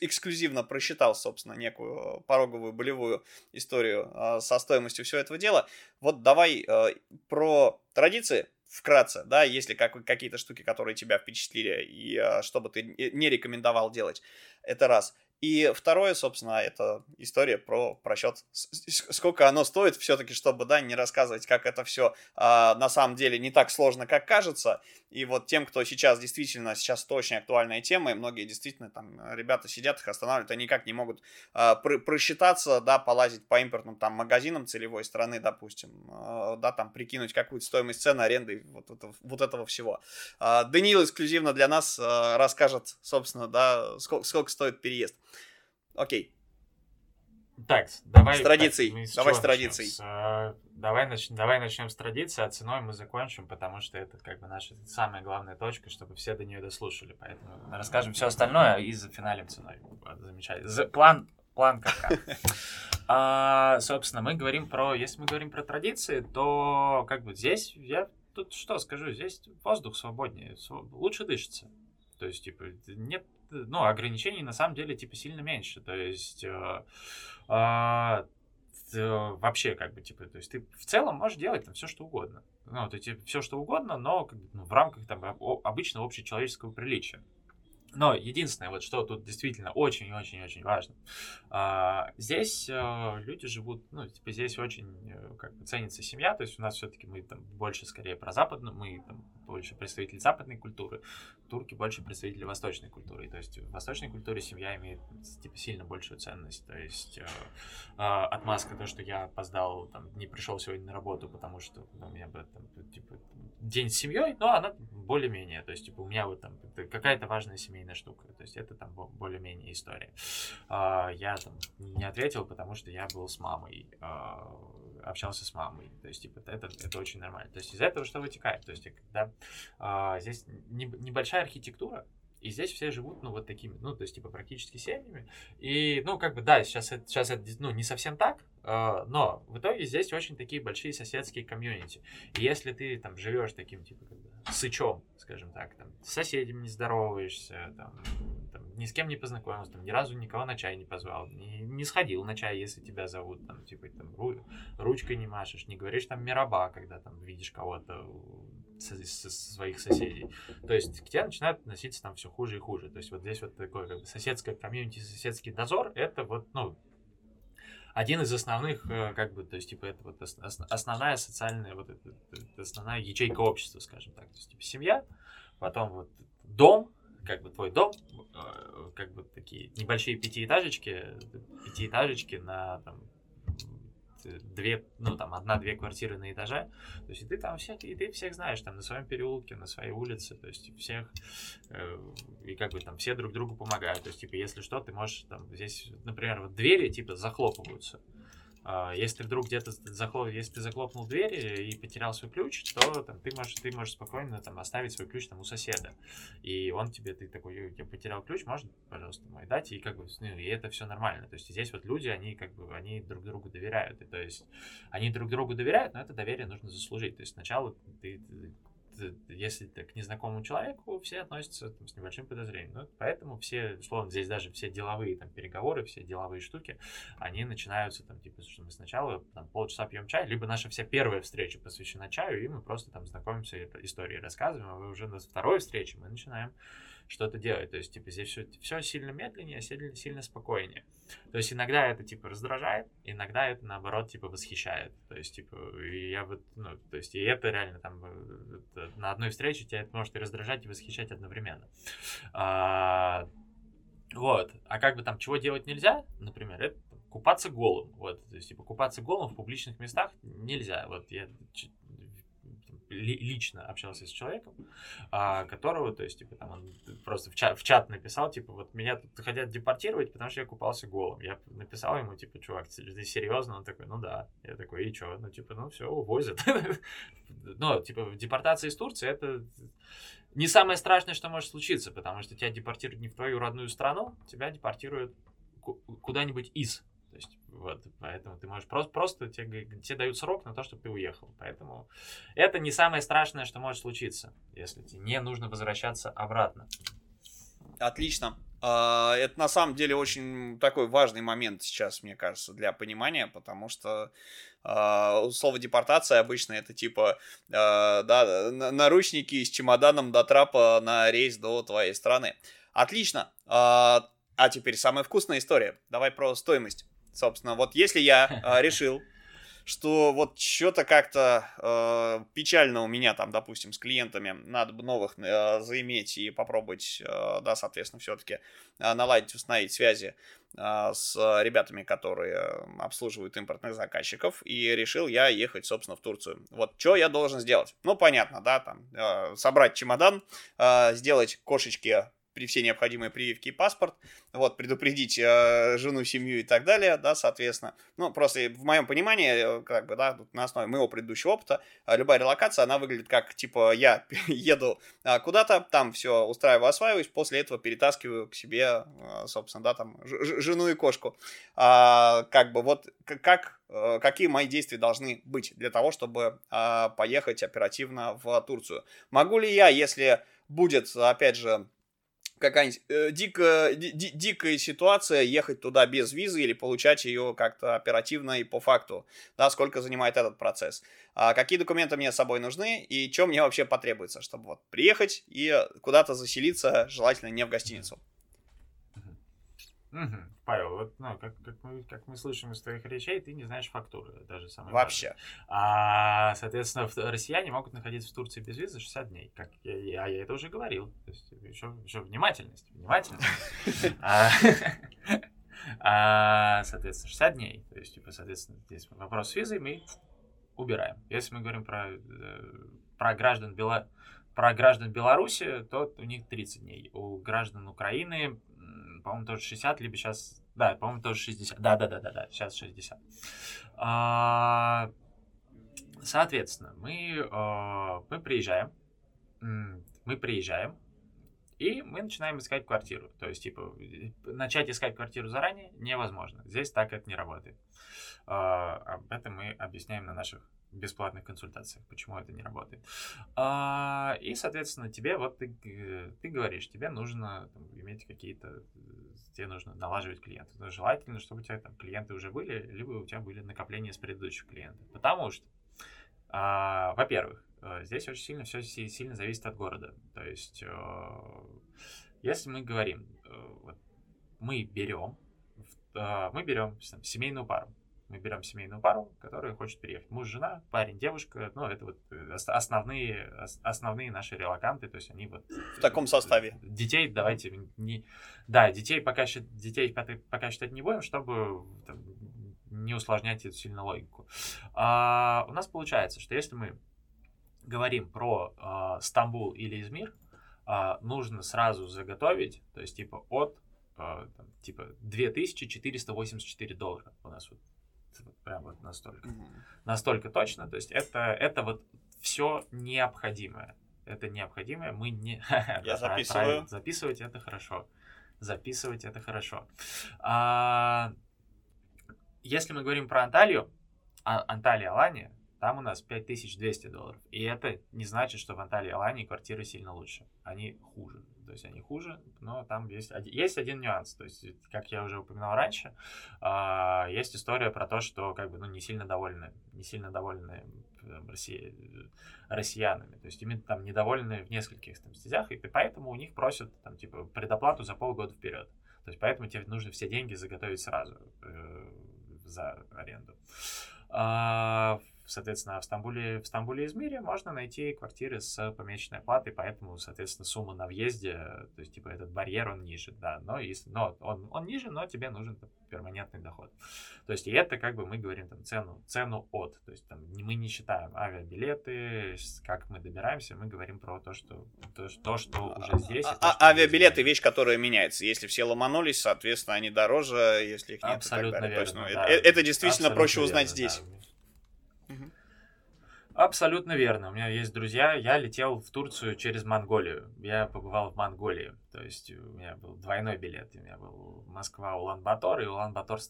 эксклюзивно просчитал, собственно, некую пороговую болевую историю э, со стоимостью всего этого дела. Вот давай э, про традиции вкратце, да, если как, какие-то штуки, которые тебя впечатлили, и э, что бы ты не рекомендовал делать, это раз. И второе, собственно, это история про просчет, сколько оно стоит, все-таки, чтобы, да, не рассказывать, как это все а, на самом деле не так сложно, как кажется. И вот тем, кто сейчас действительно, сейчас это очень актуальная тема, и многие действительно там ребята сидят, их останавливают, они никак не могут пр просчитаться, да, полазить по импортным там магазинам целевой страны, допустим, а, да, там прикинуть какую-то стоимость цены аренды, вот, вот, вот этого всего. А, Даниил эксклюзивно для нас а, расскажет, собственно, да, сколько, сколько стоит переезд. Окей. Так, давай... С традицией. Так, давай с традицией. С, э, давай, нач, давай начнем с традиции, а ценой мы закончим, потому что это как бы наша самая главная точка, чтобы все до нее дослушали. Поэтому расскажем все остальное и за финалем ценой. Замечательно. За, план, план как а, Собственно, мы говорим про... Если мы говорим про традиции, то как бы здесь я тут что скажу, здесь воздух свободнее, лучше дышится. То есть, типа, нет ну, ограничений на самом деле, типа, сильно меньше. То есть, э, э, вообще, как бы, типа, то есть ты в целом можешь делать там все, что угодно. Ну, то есть все, что угодно, но как бы, ну, в рамках там обычного общечеловеческого приличия. Но единственное, вот что тут действительно очень-очень-очень важно, а, здесь а, люди живут, ну, типа здесь очень э, как бы ценится семья, то есть у нас все-таки мы там больше скорее про западную, мы там больше представители западной культуры, турки больше представители восточной культуры. То есть в восточной культуре семья имеет типа сильно большую ценность. То есть э, э, отмазка то, что я опоздал, там, не пришел сегодня на работу, потому что ну, у меня бы там, типа день с семьей, но она более-менее. То есть, типа, у меня вот там какая-то важная семейная штука. То есть, это там более-менее история. Э, я там не ответил, потому что я был с мамой. Э, общался с мамой. То есть, типа, это, это очень нормально. То есть, из этого что вытекает? То есть, когда а, здесь не, небольшая архитектура, и здесь все живут, ну, вот такими, ну, то есть, типа, практически семьями. И, ну, как бы, да, сейчас это, сейчас это ну, не совсем так, э, но в итоге здесь очень такие большие соседские комьюнити. И если ты там живешь таким, типа, как бы, сычом, скажем так, там, с соседями не здороваешься, там, там, ни с кем не познакомился, там, ни разу никого на чай не позвал, не, не сходил на чай, если тебя зовут, там, типа, там, ру, ручкой не машешь, не говоришь там мираба, когда там видишь кого-то со, со своих соседей. То есть к тебе начинают относиться там все хуже и хуже. То есть вот здесь вот такое как бы соседское комьюнити, соседский дозор, это вот, ну, один из основных, э, как бы, то есть, типа, это вот основная социальная, вот это, основная ячейка общества, скажем так. То есть, типа, семья, потом вот дом, как бы твой дом, э, как бы такие небольшие пятиэтажечки, пятиэтажечки на там две, ну там одна-две квартиры на этаже, то есть и ты там всех, и ты всех знаешь, там на своем переулке, на своей улице, то есть всех, э, и как бы там все друг другу помогают, то есть типа если что, ты можешь там здесь, например, вот двери типа захлопываются, если вдруг где-то захлоп... если ты захлопнул дверь и потерял свой ключ, то там, ты, можешь, ты можешь спокойно там, оставить свой ключ там, у соседа. И он тебе, ты такой, я потерял ключ, можно, пожалуйста, мой дать? И как бы, ну, и это все нормально. То есть здесь вот люди, они как бы, они друг другу доверяют. И, то есть они друг другу доверяют, но это доверие нужно заслужить. То есть сначала ты если ты к незнакомому человеку, все относятся там, с небольшим подозрением. Ну, поэтому все, условно, здесь даже все деловые там, переговоры, все деловые штуки, они начинаются, там, типа, что мы сначала там, полчаса пьем чай, либо наша вся первая встреча посвящена чаю, и мы просто там знакомимся, истории рассказываем, а уже на второй встрече мы начинаем что-то делать. То есть, типа, здесь все, все сильно медленнее, сильно, сильно спокойнее. То есть, иногда это, типа, раздражает, иногда это, наоборот, типа, восхищает. То есть, типа, я вот, ну, то есть, и это реально там это, на одной встрече тебя это может и раздражать, и восхищать одновременно. А, вот. А как бы там чего делать нельзя, например, это купаться голым. Вот, то есть, типа, купаться голым в публичных местах нельзя. Вот я лично общался с человеком, а, которого, то есть, типа, там, он просто в чат, в чат написал, типа, вот меня тут хотят депортировать, потому что я купался голым. Я написал ему, типа, чувак, ты серьезно? Он такой, ну да. Я такой, и что? Ну, типа, ну все, увозят. Но, типа, депортация из Турции, это не самое страшное, что может случиться, потому что тебя депортируют не в твою родную страну, тебя депортируют куда-нибудь из то есть, вот, поэтому ты можешь просто, просто тебе, тебе дают срок на то, чтобы ты уехал. Поэтому это не самое страшное, что может случиться, если тебе не нужно возвращаться обратно. Отлично. А, это на самом деле очень такой важный момент сейчас, мне кажется, для понимания, потому что Uh, слово депортация обычно это типа uh, да, наручники с чемоданом до трапа на рейс до твоей страны. Отлично. А теперь самая вкусная история. Давай про стоимость. Собственно, вот если я э, решил что вот что-то как-то э, печально у меня там, допустим, с клиентами, надо бы новых э, заиметь и попробовать, э, да, соответственно, все-таки э, наладить, установить связи э, с ребятами, которые обслуживают импортных заказчиков, и решил я ехать, собственно, в Турцию. Вот что я должен сделать? Ну, понятно, да, там, э, собрать чемодан, э, сделать кошечки при все необходимые прививки и паспорт, вот, предупредить э, жену, семью и так далее, да, соответственно. Ну, просто в моем понимании, э, как бы, да, на основе моего предыдущего опыта, э, любая релокация, она выглядит как, типа, я еду э, куда-то, там все устраиваю, осваиваюсь, после этого перетаскиваю к себе, собственно, да, там, жену и кошку. А, как бы, вот, как какие мои действия должны быть для того, чтобы поехать оперативно в Турцию. Могу ли я, если будет, опять же, какая-нибудь э, дикая, ди, дикая ситуация, ехать туда без визы или получать ее как-то оперативно и по факту, да, сколько занимает этот процесс. А какие документы мне с собой нужны и что мне вообще потребуется, чтобы вот приехать и куда-то заселиться, желательно не в гостиницу. Угу. Павел, вот, ну, как, как, мы, как мы слышим из твоих речей, ты не знаешь фактуры, даже самое Вообще. А, соответственно, россияне могут находиться в Турции без визы 60 дней, как я, а я это уже говорил. То есть, еще, еще внимательность, внимательность. А, а, соответственно, 60 дней. То есть, типа, соответственно, здесь вопрос с визой мы убираем. Если мы говорим про, э, про граждан Беларуси, про граждан Беларуси, то у них 30 дней. У граждан Украины по-моему, тоже 60, либо сейчас, да, по-моему, тоже 60. Да, да, да, да, да, сейчас 60. А, соответственно, мы, а, мы приезжаем, мы приезжаем, и мы начинаем искать квартиру. То есть, типа, начать искать квартиру заранее невозможно. Здесь так это не работает. А, об этом мы объясняем на наших бесплатных консультациях, почему это не работает. А, и, соответственно, тебе, вот ты, э, ты говоришь, тебе нужно там, иметь какие-то, тебе нужно налаживать клиентов. Но желательно, чтобы у тебя там клиенты уже были, либо у тебя были накопления с предыдущих клиентов. Потому что, а, во-первых, э, здесь очень сильно все сильно зависит от города. То есть, э, если мы говорим, вот, мы берем, мы берем семейную пару, мы берем семейную пару, которая хочет переехать. Муж, жена, парень, девушка. Ну, это вот э, основные, основные наши релаканты. То есть они вот... В таком составе. Детей давайте не... Да, детей пока, детей пока считать не будем, чтобы там, не усложнять эту сильно логику. А, у нас получается, что если мы говорим про а, Стамбул или Измир, а, нужно сразу заготовить, то есть типа от а, там, типа 2484 доллара у нас вот вот прям вот настолько. Mm-hmm. Настолько точно. То есть это, это вот все необходимое. Это необходимое. Мы не... Я записываю. Записывать это хорошо. Записывать это хорошо. А, если мы говорим про Анталию, а, Анталия, Алания, там у нас 5200 долларов. И это не значит, что в Анталии, Алании квартиры сильно лучше. Они хуже то есть они хуже, но там есть, есть один нюанс, то есть, как я уже упоминал раньше, э, есть история про то, что как бы, ну, не сильно довольны, не сильно довольны Россия, россиянами, то есть именно там недовольны в нескольких там стезях, и поэтому у них просят там типа предоплату за полгода вперед, то есть поэтому тебе нужно все деньги заготовить сразу э, за аренду. А, Соответственно, в Стамбуле, в Стамбуле и Измире можно найти квартиры с помесячной оплатой, поэтому, соответственно, сумма на въезде, то есть, типа, этот барьер, он ниже, да, но, если, но он, он ниже, но тебе нужен перманентный доход. То есть, и это, как бы, мы говорим там цену, цену от, то есть, там, мы не считаем авиабилеты, как мы добираемся, мы говорим про то, что, то, то что уже здесь. А, то, что авиабилеты вещь, которая меняется. Если все ломанулись, соответственно, они дороже, если их нет. Абсолютно верно. То есть, ну, да. это, это действительно проще узнать верно, здесь. Да. Абсолютно верно. У меня есть друзья. Я летел в Турцию через Монголию. Я побывал в Монголии. То есть у меня был двойной билет. У меня был Москва, Улан-Батор и Улан-Батор,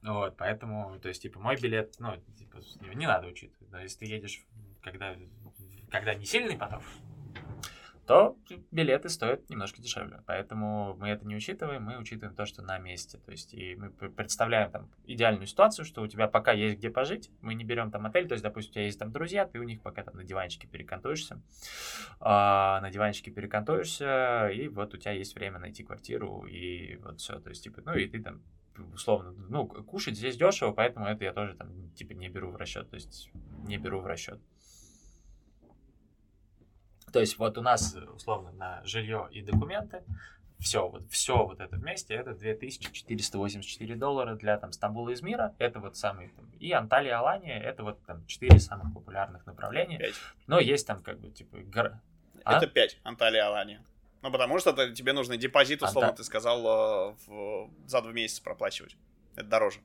Вот, поэтому, то есть, типа, мой билет, ну, типа, не надо учитывать. Но если ты едешь, когда, когда не сильный поток, то билеты стоят немножко дешевле. Поэтому мы это не учитываем, мы учитываем то, что на месте. То есть и мы представляем там идеальную ситуацию, что у тебя пока есть где пожить, мы не берем там отель, то есть, допустим, у тебя есть там друзья, ты у них пока там на диванчике перекантуешься, а, на диванчике перекантуешься, и вот у тебя есть время найти квартиру, и вот все, то есть, типа, ну, и ты там условно, ну, кушать здесь дешево, поэтому это я тоже там, типа, не беру в расчет, то есть, не беру в расчет. То есть вот у нас, условно, на жилье и документы, все вот, все вот это вместе, это 2484 доллара для там Стамбула и Измира, это вот самые, там, и Анталия, Алания, это вот там четыре самых популярных направления. 5. Но есть там как бы, типа, гор... А? Это 5, Анталия, Алания. Ну, потому что это, тебе нужно депозит, условно, Анта... ты сказал, э, в, за два месяца проплачивать. Это дороже.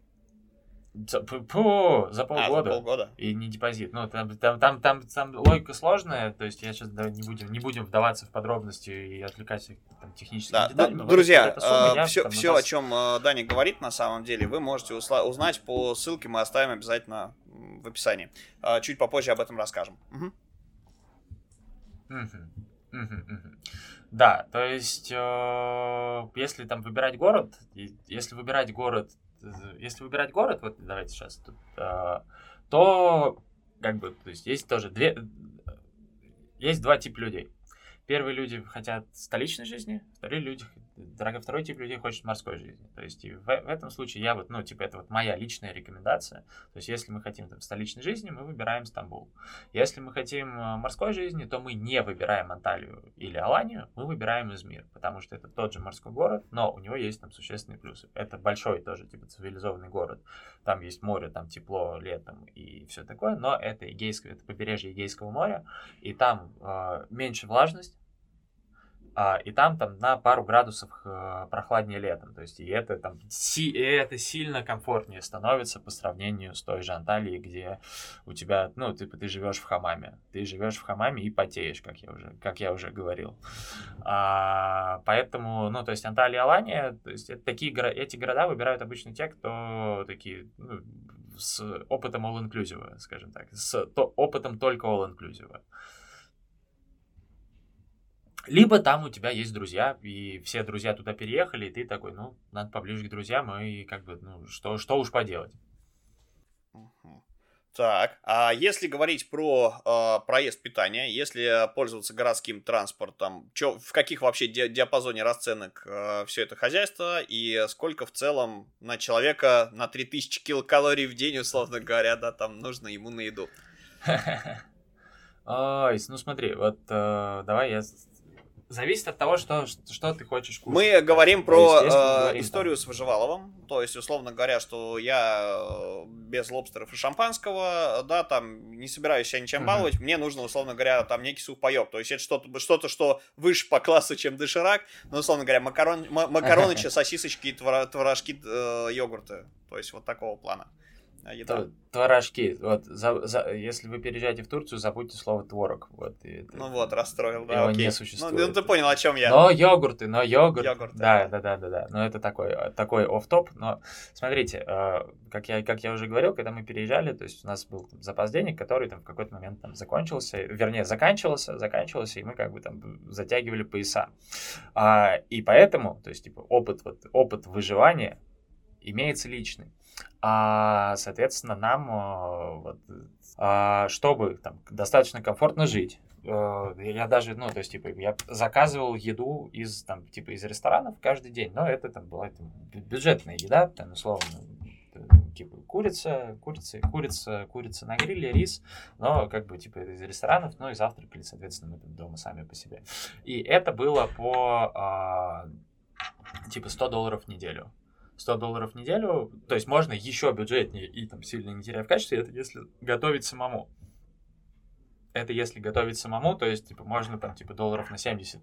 За, по, за полгода. А, за полгода. И не депозит. Ну, там, там, там, там, там логика сложная, то есть я сейчас да, не будем, не будем вдаваться в подробности и отвлекать там, технические да, детали. Ну, друзья, сумма, э, все, там, все, о чем э, Даня говорит, на самом деле, вы можете усла- узнать по ссылке, мы оставим обязательно в описании. Э, чуть попозже об этом расскажем. Угу. Да, то есть, э, если там выбирать город, если выбирать город если выбирать город, вот давайте сейчас тут, э, то как бы, то есть есть тоже две, есть два типа людей. Первые люди хотят столичной жизни, вторые люди второй тип людей хочет морской жизни. То есть и в, в этом случае я вот, ну, типа, это вот моя личная рекомендация. То есть если мы хотим там столичной жизни, мы выбираем Стамбул. Если мы хотим э, морской жизни, то мы не выбираем Анталию или Аланию, мы выбираем Измир, потому что это тот же морской город, но у него есть там существенные плюсы. Это большой тоже, типа, цивилизованный город. Там есть море, там тепло летом и все такое, но это Эгейское, это побережье Эгейского моря, и там э, меньше влажность, и там, там на пару градусов э, прохладнее летом. То есть и это, там, си, и это сильно комфортнее становится по сравнению с той же Анталией, где у тебя, ну, типа, ты живешь в хамаме. Ты живешь в хамаме и потеешь, как я уже, как я уже говорил. А, поэтому, ну, то есть Анталия Алания, то есть это такие, эти города выбирают обычно те, кто такие, ну, с опытом all-inclusive, скажем так, с то, опытом только all-inclusive. Либо там у тебя есть друзья, и все друзья туда переехали, и ты такой, ну, надо поближе к друзьям, и как бы, ну, что, что уж поделать. Так, а если говорить про э, проезд питания, если пользоваться городским транспортом, чё, в каких вообще ди- диапазоне расценок э, все это хозяйство и сколько в целом на человека на 3000 килокалорий в день, условно говоря, да, там нужно ему на еду? Ой, ну смотри, вот э, давай я Зависит от того, что, что ты хочешь кушать. Мы говорим про э, говорим, историю там. с Выживаловым. То есть, условно говоря, что я э, без лобстеров и шампанского, да, там не собираюсь себя ничем uh-huh. баловать. Мне нужно, условно говоря, там некий сухпайок. То есть, это что-то, что-то что выше по классу, чем доширак. Ну, условно говоря, макарон, макаронычи, сосисочки, творожки, э, йогурты. То есть, вот такого плана еда. Творожки. Вот, за, за, если вы переезжаете в Турцию, забудьте слово творог. Вот, это, ну вот, расстроил, да, Его окей. не существует. Ну, ну, ты понял, о чем я. Но йогурты, но йогурт. Йогурт. Да, да, да, да, да. Но это такой, такой оф-топ. Но смотрите, э, как, я, как я уже говорил, когда мы переезжали, то есть у нас был там, запас денег, который там в какой-то момент там закончился, вернее, заканчивался, заканчивался, и мы как бы там затягивали пояса. А, и поэтому, то есть, типа, опыт, вот, опыт выживания имеется личный. А, соответственно, нам, э, вот, а, чтобы там, достаточно комфортно жить, э, я даже, ну, то есть, типа, я заказывал еду из, там, типа, из ресторанов каждый день, но это там была там, бюджетная еда, там, условно, типа, курица, курица, курица, курица на гриле, рис, но, как бы, типа, из ресторанов, ну, и завтракали, соответственно, мы там дома сами по себе. И это было по, а, типа, 100 долларов в неделю. 100 долларов в неделю, то есть можно еще бюджетнее и там сильно не теряя в качестве, это если готовить самому это если готовить самому, то есть, типа, можно там, типа, долларов на 70,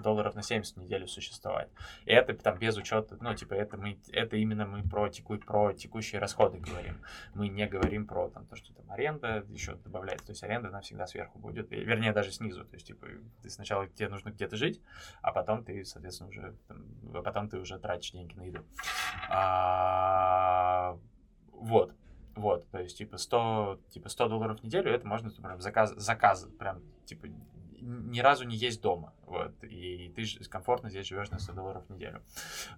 долларов на 70 в неделю существовать. И это там без учета, ну, типа, это мы, это именно мы про, теку, про текущие расходы говорим. Мы не говорим про там то, что там аренда еще добавляется. То есть аренда она всегда сверху будет, и, вернее, даже снизу. То есть, типа, ты сначала тебе нужно где-то жить, а потом ты, соответственно, уже, там, а потом ты уже тратишь деньги на еду. А, вот. Вот, то есть, типа, 100, типа, 100 долларов в неделю, это можно, прям, заказ, заказ, прям, типа, ни разу не есть дома, вот, и ты комфортно здесь живешь на 100 долларов в неделю.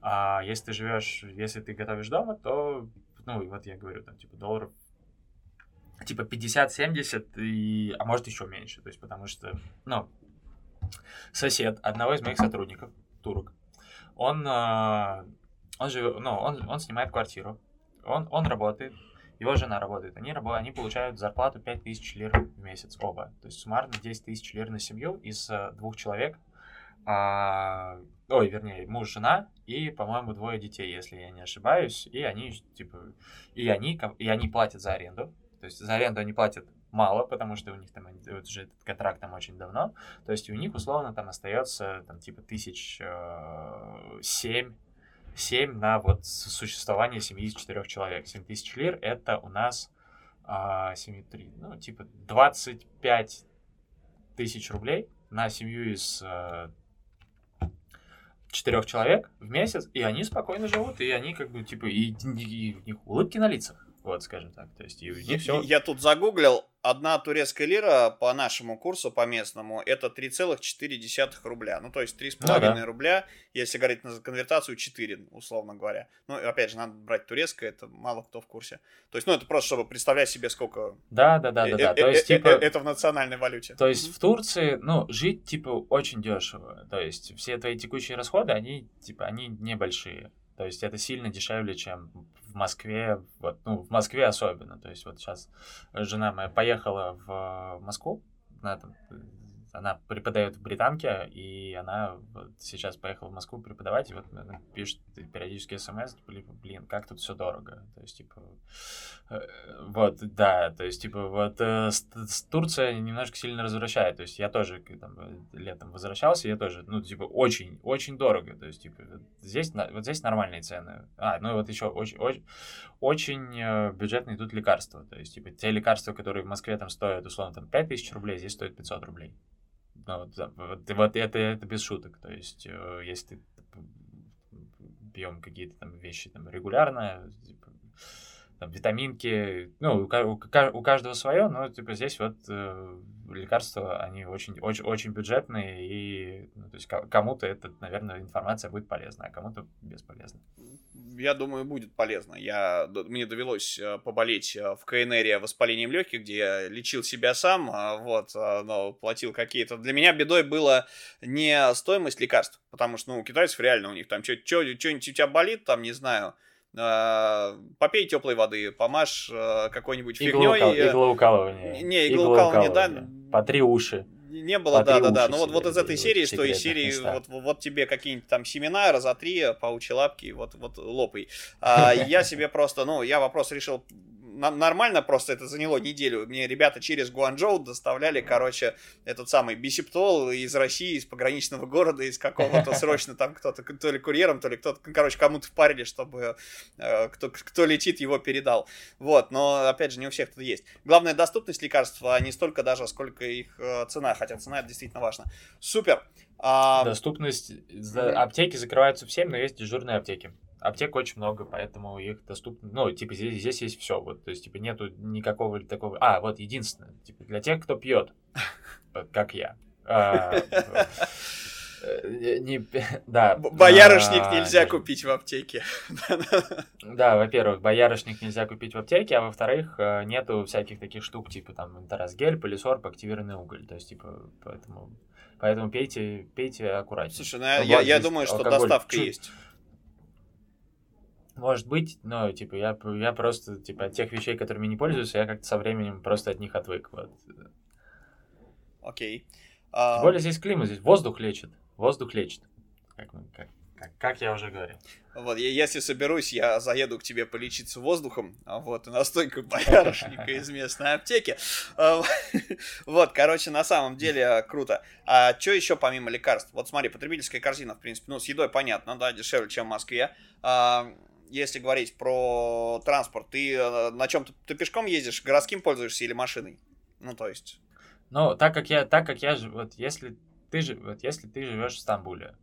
А если ты живешь, если ты готовишь дома, то, ну, вот я говорю, там, типа, долларов типа 50-70, и, а может еще меньше, то есть потому что, ну, сосед одного из моих сотрудников, турок, он, э, он живет, ну, он, он снимает квартиру, он, он работает, его жена работает, они, рабо- они получают зарплату 5000 лир в месяц оба, то есть суммарно 10 тысяч лир на семью из э, двух человек, а, ой, вернее, муж, жена и, по-моему, двое детей, если я не ошибаюсь, и они, типа, и они, и они платят за аренду, то есть за аренду они платят мало, потому что у них там вот уже этот контракт там очень давно. То есть у них условно там остается там типа тысяч э, семь 7 на вот существование семьи из четырех человек. 7 тысяч лир это у нас э, 7, 3, ну, типа 25 тысяч рублей на семью из э, четырех человек в месяц, и они спокойно живут, и они как бы, типа, и, и, и у них улыбки на лицах. Вот, скажем так. То есть, и у них все... Я тут загуглил, одна турецкая лира по нашему курсу, по местному, это 3,4 рубля. Ну, то есть 3,5 ну, да. рубля, если говорить на конвертацию, 4, условно говоря. Ну, опять же, надо брать турецкое, это мало кто в курсе. То есть, ну, это просто, чтобы представлять себе, сколько... Да, да, да, да, да. То есть, типа... Это в национальной валюте. То есть, в Турции, ну, жить, типа, очень дешево. То есть, все твои текущие расходы, они, типа, они небольшие. То есть это сильно дешевле, чем в Москве, вот, ну, в Москве особенно. То есть вот сейчас жена моя поехала в Москву, на этом она преподает в Британке, и она вот сейчас поехала в Москву преподавать, и вот пишет периодически смс, блин, блин, как тут все дорого. То есть, типа, э, вот, да, то есть, типа, вот э, Турция немножко сильно развращает. То есть, я тоже там, летом возвращался, я тоже, ну, типа, очень, очень дорого. То есть, типа, здесь, вот здесь нормальные цены. А, ну, и вот еще очень, очень, очень э, бюджетные тут лекарства. То есть, типа, те лекарства, которые в Москве там стоят, условно, там, 5000 рублей, здесь стоят 500 рублей. Ну, вот, вот, вот это, это без шуток. То есть, э, если ты пьем какие-то там вещи там регулярно, типа, там, витаминки, ну, у, у, каждого свое, но, типа, здесь вот э, лекарства, они очень, очень, очень бюджетные, и, ну, то есть, кому-то это, наверное, информация будет полезна, а кому-то бесполезна. Я думаю, будет полезно. Я, мне довелось э, поболеть э, в КНР воспалением легких, где я лечил себя сам, а, вот, а, но платил какие-то... Для меня бедой было не стоимость лекарств, потому что, ну, у китайцев реально у них там что-нибудь у тебя болит, там, не знаю, попей теплой воды, помажь э, какой-нибудь фигней. Иглоукалывание. Не, иглоукалывание, да. По три уши. Не было, да, да, да. Ну вот, вот из этой серии, что из серии, вот, вот тебе какие-нибудь там семена, разотри, паучьи лапки, вот, вот лопай. А, я себе просто, ну, я вопрос решил нормально просто это заняло неделю. Мне ребята через Гуанчжоу доставляли, короче, этот самый бисептол из России, из пограничного города, из какого-то срочно там кто-то, то ли курьером, то ли кто-то, короче, кому-то впарили, чтобы э, кто, кто летит, его передал. Вот, но, опять же, не у всех это есть. Главная доступность лекарств, а не столько даже, сколько их э, цена, хотя цена это действительно важно. Супер! А... Доступность, аптеки закрываются в 7, но есть дежурные аптеки аптек очень много, поэтому их доступно, ну, типа, здесь, здесь есть все, вот, то есть, типа, нету никакого такого, а, вот, единственное, типа, для тех, кто пьет, как я, а, э, не, да. Боярышник а, нельзя купить в аптеке. Да, во-первых, боярышник нельзя купить в аптеке, а во-вторых, э, нету всяких таких штук, типа там интеросгель, полисорб, активированный уголь. То есть, типа, поэтому, поэтому пейте, пейте аккуратнее. Слушай, ну, я, я думаю, что доставка чуть, есть. Может быть, но, типа, я, я просто, типа, от тех вещей, которыми не пользуюсь, я как-то со временем просто от них отвык, вот. Окей. Okay. Тем более здесь климат, здесь воздух лечит, воздух лечит, как, как, как, как я уже говорил. Вот, я, если соберусь, я заеду к тебе полечиться воздухом, а вот, и настойку боярышника из местной аптеки. А, вот, короче, на самом деле круто. А что еще помимо лекарств? Вот смотри, потребительская корзина, в принципе, ну, с едой понятно, да, дешевле, чем в Москве. Если говорить про транспорт, ты э, на чем ты, ты пешком ездишь, городским пользуешься или машиной? Ну, то есть. Ну, так как я, так как я, вот если ты же, вот если ты живешь в Стамбуле,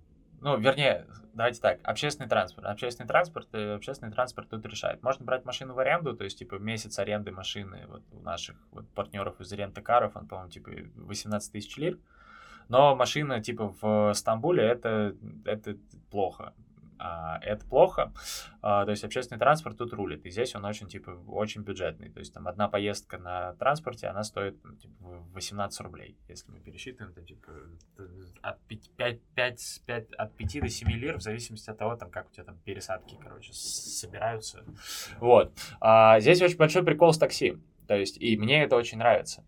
ну, вернее, давайте так, общественный транспорт. Общественный транспорт, э, общественный транспорт тут решает. Можно брать машину в аренду, то есть, типа, месяц аренды машины вот у наших вот партнеров из рента-каров, он, по-моему, типа, 18 тысяч лир. Но машина, типа, в Стамбуле, это, это плохо а, это плохо. А, то есть общественный транспорт тут рулит. И здесь он очень, типа, очень бюджетный. То есть там одна поездка на транспорте, она стоит ну, типа, 18 рублей. Если мы пересчитываем, то типа от 5, 5, 5, 5, от 5 до 7 лир, в зависимости от того, там, как у тебя там пересадки, короче, собираются. Вот. А, здесь очень большой прикол с такси. То есть, и мне это очень нравится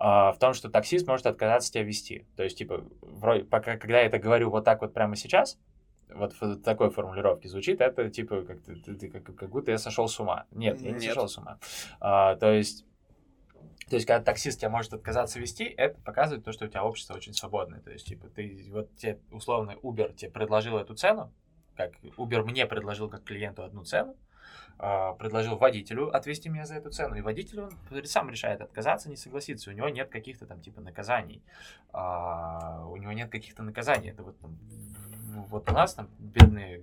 в том, что таксист может отказаться тебя вести. То есть, типа, вроде, пока, когда я это говорю вот так вот прямо сейчас, вот в такой формулировке звучит, это типа как, ты, ты, как, как будто я сошел с ума. Нет, я не Нет. сошел с ума. А, то есть то есть, когда таксист тебя может отказаться вести, это показывает то, что у тебя общество очень свободное. То есть, типа, ты вот тебе условно Uber тебе предложил эту цену, как Uber мне предложил как клиенту одну цену, э, предложил водителю отвезти меня за эту цену, и водитель он сам решает отказаться, не согласиться. У него нет каких-то там типа наказаний, э, у него нет каких-то наказаний. Это вот там, вот у нас там бедные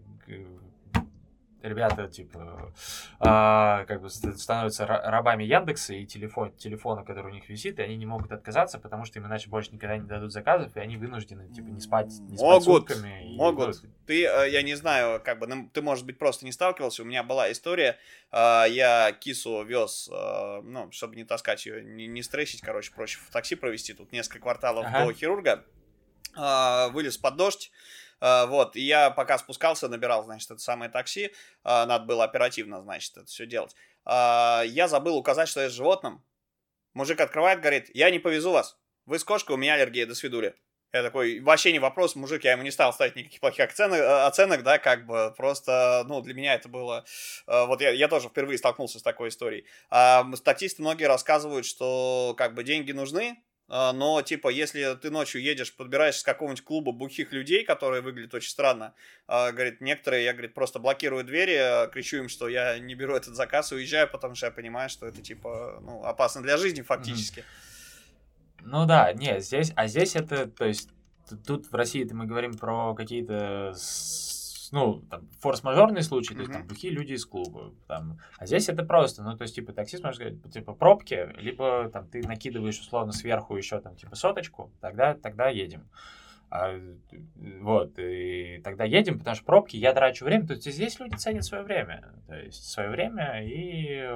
ребята, типа, а, как бы становятся рабами Яндекса и телефон, телефона, который у них висит, и они не могут отказаться, потому что им иначе больше никогда не дадут заказов, и они вынуждены, типа, не спать, не спать могут, сутками. Могут. И, ты, э, я не знаю, как бы, ну, ты, может быть, просто не сталкивался, у меня была история, а, я кису вез, а, ну, чтобы не таскать ее, не, не стрессить, короче, проще в такси провести, тут несколько кварталов ага. до хирурга, вылез под дождь, а, вот, и я пока спускался, набирал, значит, это самое такси, а, надо было оперативно, значит, это все делать. А, я забыл указать, что я с животным. Мужик открывает, говорит, я не повезу вас, вы с кошкой, у меня аллергия, до свидули. Я такой, вообще не вопрос, мужик, я ему не стал ставить никаких плохих оценок, оценок, да, как бы, просто, ну, для меня это было, вот я, я тоже впервые столкнулся с такой историей. А, статисты многие рассказывают, что, как бы, деньги нужны, а, но, типа, если ты ночью едешь, подбираешь с какого-нибудь клуба бухих людей, которые выглядят очень странно, э, говорит, некоторые, я, говорит, просто блокирую двери, а, кричу им, что я не беру этот заказ, уезжаю, потому что я понимаю, что это, типа, ну, опасно для жизни фактически. Ну да, не, здесь, а здесь это, то есть, тут в России мы говорим про какие-то ну, там, форс-мажорный случай, то есть, там, бухие люди из клуба, там, а здесь это просто, ну, то есть, типа, таксист может сказать, типа, пробки, либо, там, ты накидываешь, условно, сверху еще, там, типа, соточку, тогда, тогда едем. А, вот, и тогда едем, потому что пробки, я трачу время, то есть здесь люди ценят свое время, то есть свое время и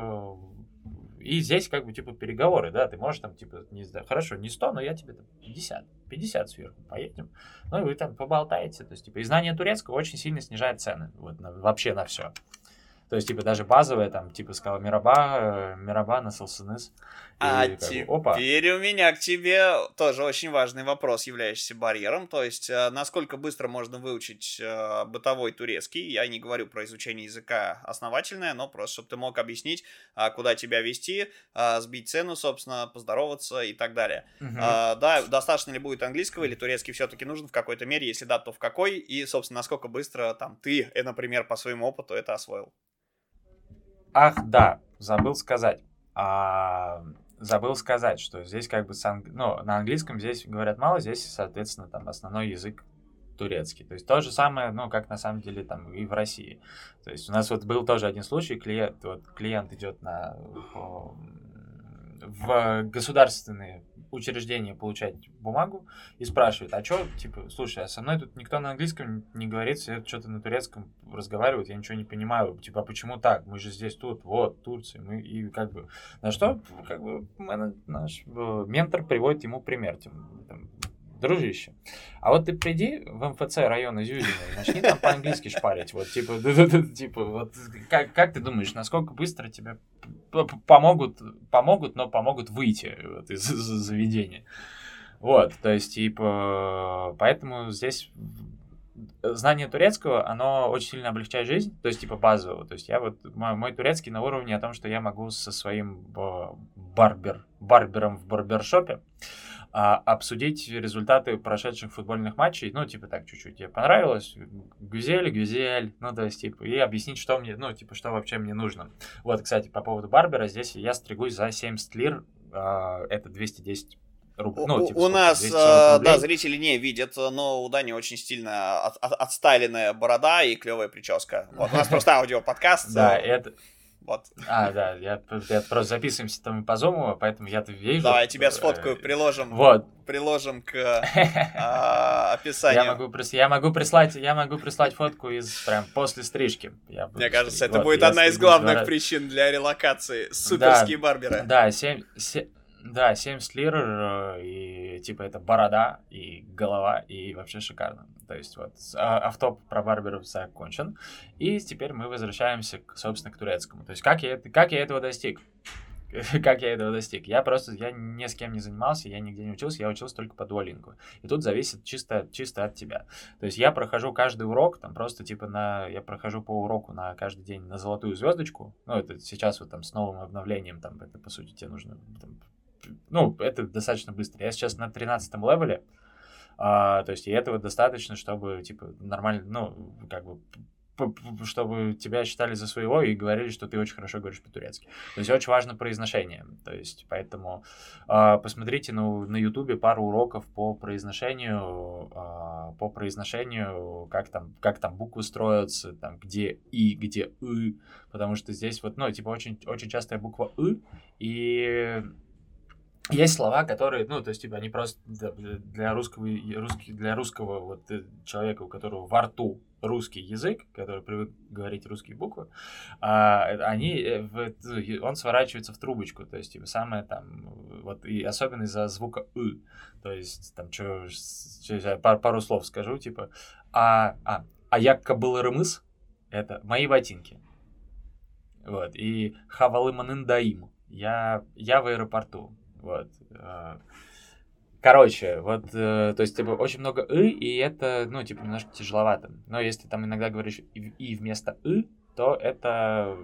и здесь как бы типа переговоры, да, ты можешь там типа, не знаю, хорошо, не 100, но я тебе там 50, 50 сверху поедем. Ну и вы там поболтаете. То есть типа и знание турецкого очень сильно снижает цены вот, на, вообще на все. То есть, типа, даже базовая, там, типа, сказал Мираба, э, Мираба, насылсыныс. А и, теперь опа. у меня к тебе тоже очень важный вопрос, являющийся барьером. То есть, э, насколько быстро можно выучить э, бытовой турецкий? Я не говорю про изучение языка основательное, но просто, чтобы ты мог объяснить, э, куда тебя вести, э, сбить цену, собственно, поздороваться и так далее. Угу. Э, да, достаточно ли будет английского или турецкий все-таки нужен в какой-то мере? Если да, то в какой? И, собственно, насколько быстро там ты, например, по своему опыту это освоил? Ах, да, забыл сказать. А, забыл сказать, что здесь как бы анг... ну, на английском здесь говорят мало, здесь, соответственно, там основной язык турецкий. То есть то же самое, ну, как на самом деле там и в России. То есть у нас вот был тоже один случай, клиент, вот клиент идет на, в государственные учреждения получать бумагу и спрашивает, а что, типа, слушай, а со мной тут никто на английском не говорит, все что-то на турецком разговаривают, я ничего не понимаю, типа, а почему так? Мы же здесь тут, вот, Турция, мы, и как бы, на что, как бы, наш э, ментор приводит ему пример, типа, дружище, а вот ты приди в МФЦ района Зюзина и начни там по-английски шпарить, вот, типа, типа, вот, как, как ты думаешь, насколько быстро тебе помогут, помогут, но помогут выйти вот, из заведения? Вот, то есть, типа, поэтому здесь знание турецкого, оно очень сильно облегчает жизнь, то есть, типа, базового. То есть, я вот, мой, мой турецкий на уровне о том, что я могу со своим барбер, барбером в барбершопе а, обсудить результаты прошедших футбольных матчей, ну, типа так, чуть-чуть тебе понравилось, гюзель, гюзель, ну, то есть, типа, и объяснить, что мне, ну, типа, что вообще мне нужно. Вот, кстати, по поводу Барбера, здесь я стригусь за 70 лир, а, это 210 рублей. Ну, типа, у нас, э, да, зрители не видят, но у Дани очень стильно от, от, отстайленная борода и клевая прическа. Вот, у нас просто аудиоподкаст. Да, это... Вот. А, да, я, я просто записываемся там по зуму, поэтому я-то вижу. Давай, я тебя сфоткаю, приложим. Вот. Приложим к а, описанию. Я могу, я, могу прислать, я могу прислать фотку из прям после стрижки. Мне кажется, это вот, будет одна из главных причин для релокации. Суперские да, барберы. Да, 7, 7, да, 70 лир, э, и типа это борода, и голова, и вообще шикарно. То есть вот а, автоп про барберов закончен, и теперь мы возвращаемся, к, собственно, к турецкому. То есть как я, как я этого достиг? как я этого достиг? Я просто, я ни с кем не занимался, я нигде не учился, я учился только по дуалингу. И тут зависит чисто, чисто от тебя. То есть я прохожу каждый урок, там просто типа на, я прохожу по уроку на каждый день на золотую звездочку. Ну, это сейчас вот там с новым обновлением, там, это по сути тебе нужно там, ну, это достаточно быстро. Я сейчас на 13 левеле, а, то есть и этого достаточно, чтобы, типа, нормально, ну, как бы чтобы тебя считали за своего и говорили, что ты очень хорошо говоришь по-турецки. То есть очень важно произношение. То есть поэтому э, посмотрите ну, на Ютубе пару уроков по произношению, э, по произношению, как там, как там буквы строятся, там где и, где и, потому что здесь вот, ну, типа очень, очень частая буква и, и есть слова, которые, ну, то есть, типа, они просто для русского, русский, для русского вот э, человека, у которого во рту русский язык, который привык говорить русские буквы, а, они, э, он сворачивается в трубочку, то есть, типа, самое там, вот, и особенно из-за звука «ы», то есть, там, что, пару, пару слов скажу, типа, а, а, а як был рымыс, это мои ботинки, вот, и хавалы манындаим, я, я в аэропорту, вот. А, короче, вот, э, то есть, типа, очень много «ы», и это, ну, типа, немножко тяжеловато. Но если там иногда говоришь «и» вместо «ы», то это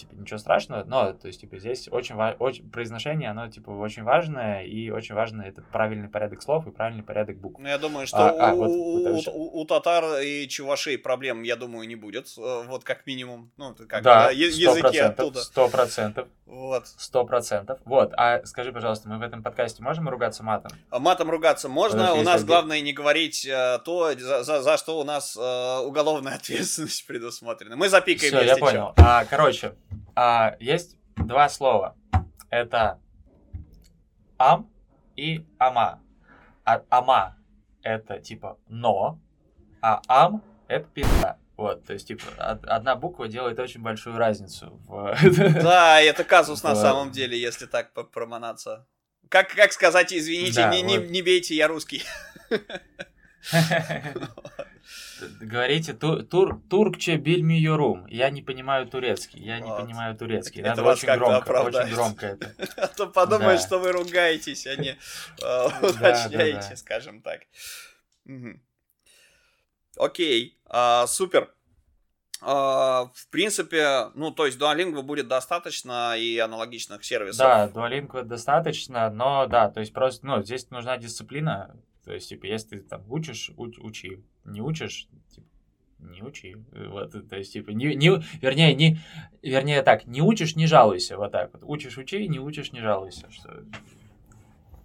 типа, ничего страшного, но, то есть, типа, здесь очень, очень произношение, оно, типа, очень важное, и очень важно этот правильный порядок слов и правильный порядок букв. Ну, я думаю, что а, у, а, вот, у, у, у татар и чувашей проблем, я думаю, не будет, э, вот как минимум, ну, как да, да языки оттуда. Сто процентов. Вот. Сто процентов. Вот, а скажи, пожалуйста, мы в этом подкасте можем ругаться матом? А матом ругаться можно, Потому у нас главное не говорить э, то, за, за, за что у нас э, уголовная ответственность предусмотрена. Мы запикаем, Все, я понял. А, короче, а, есть два слова. Это ам и ама. А, ама это типа но, а ам это пизда. Вот, то есть, типа, одна буква делает очень большую разницу. В... Да, это казус на самом деле, если так проманаться. Как, как сказать, извините, да, не, вот. не, не бейте, я русский. Говорите тур, тур, туркче бильми юрум. Я не понимаю турецкий. Я не понимаю турецкий. Это очень громко. Очень громко это. А то подумают, что вы ругаетесь, а не э, уточняете, скажем так. Окей, а, супер. Uh, в принципе, ну, то есть Duolingo будет достаточно и аналогичных сервисов. Да, Duolingo достаточно, но да, то есть просто, ну, здесь нужна дисциплина, то есть, типа, если ты там учишь, уч, учи. Не учишь, типа, не учи. Вот, то есть, типа, не, не, вернее, не, вернее так, не учишь, не жалуйся, вот так вот. Учишь, учи, не учишь, не жалуйся. Что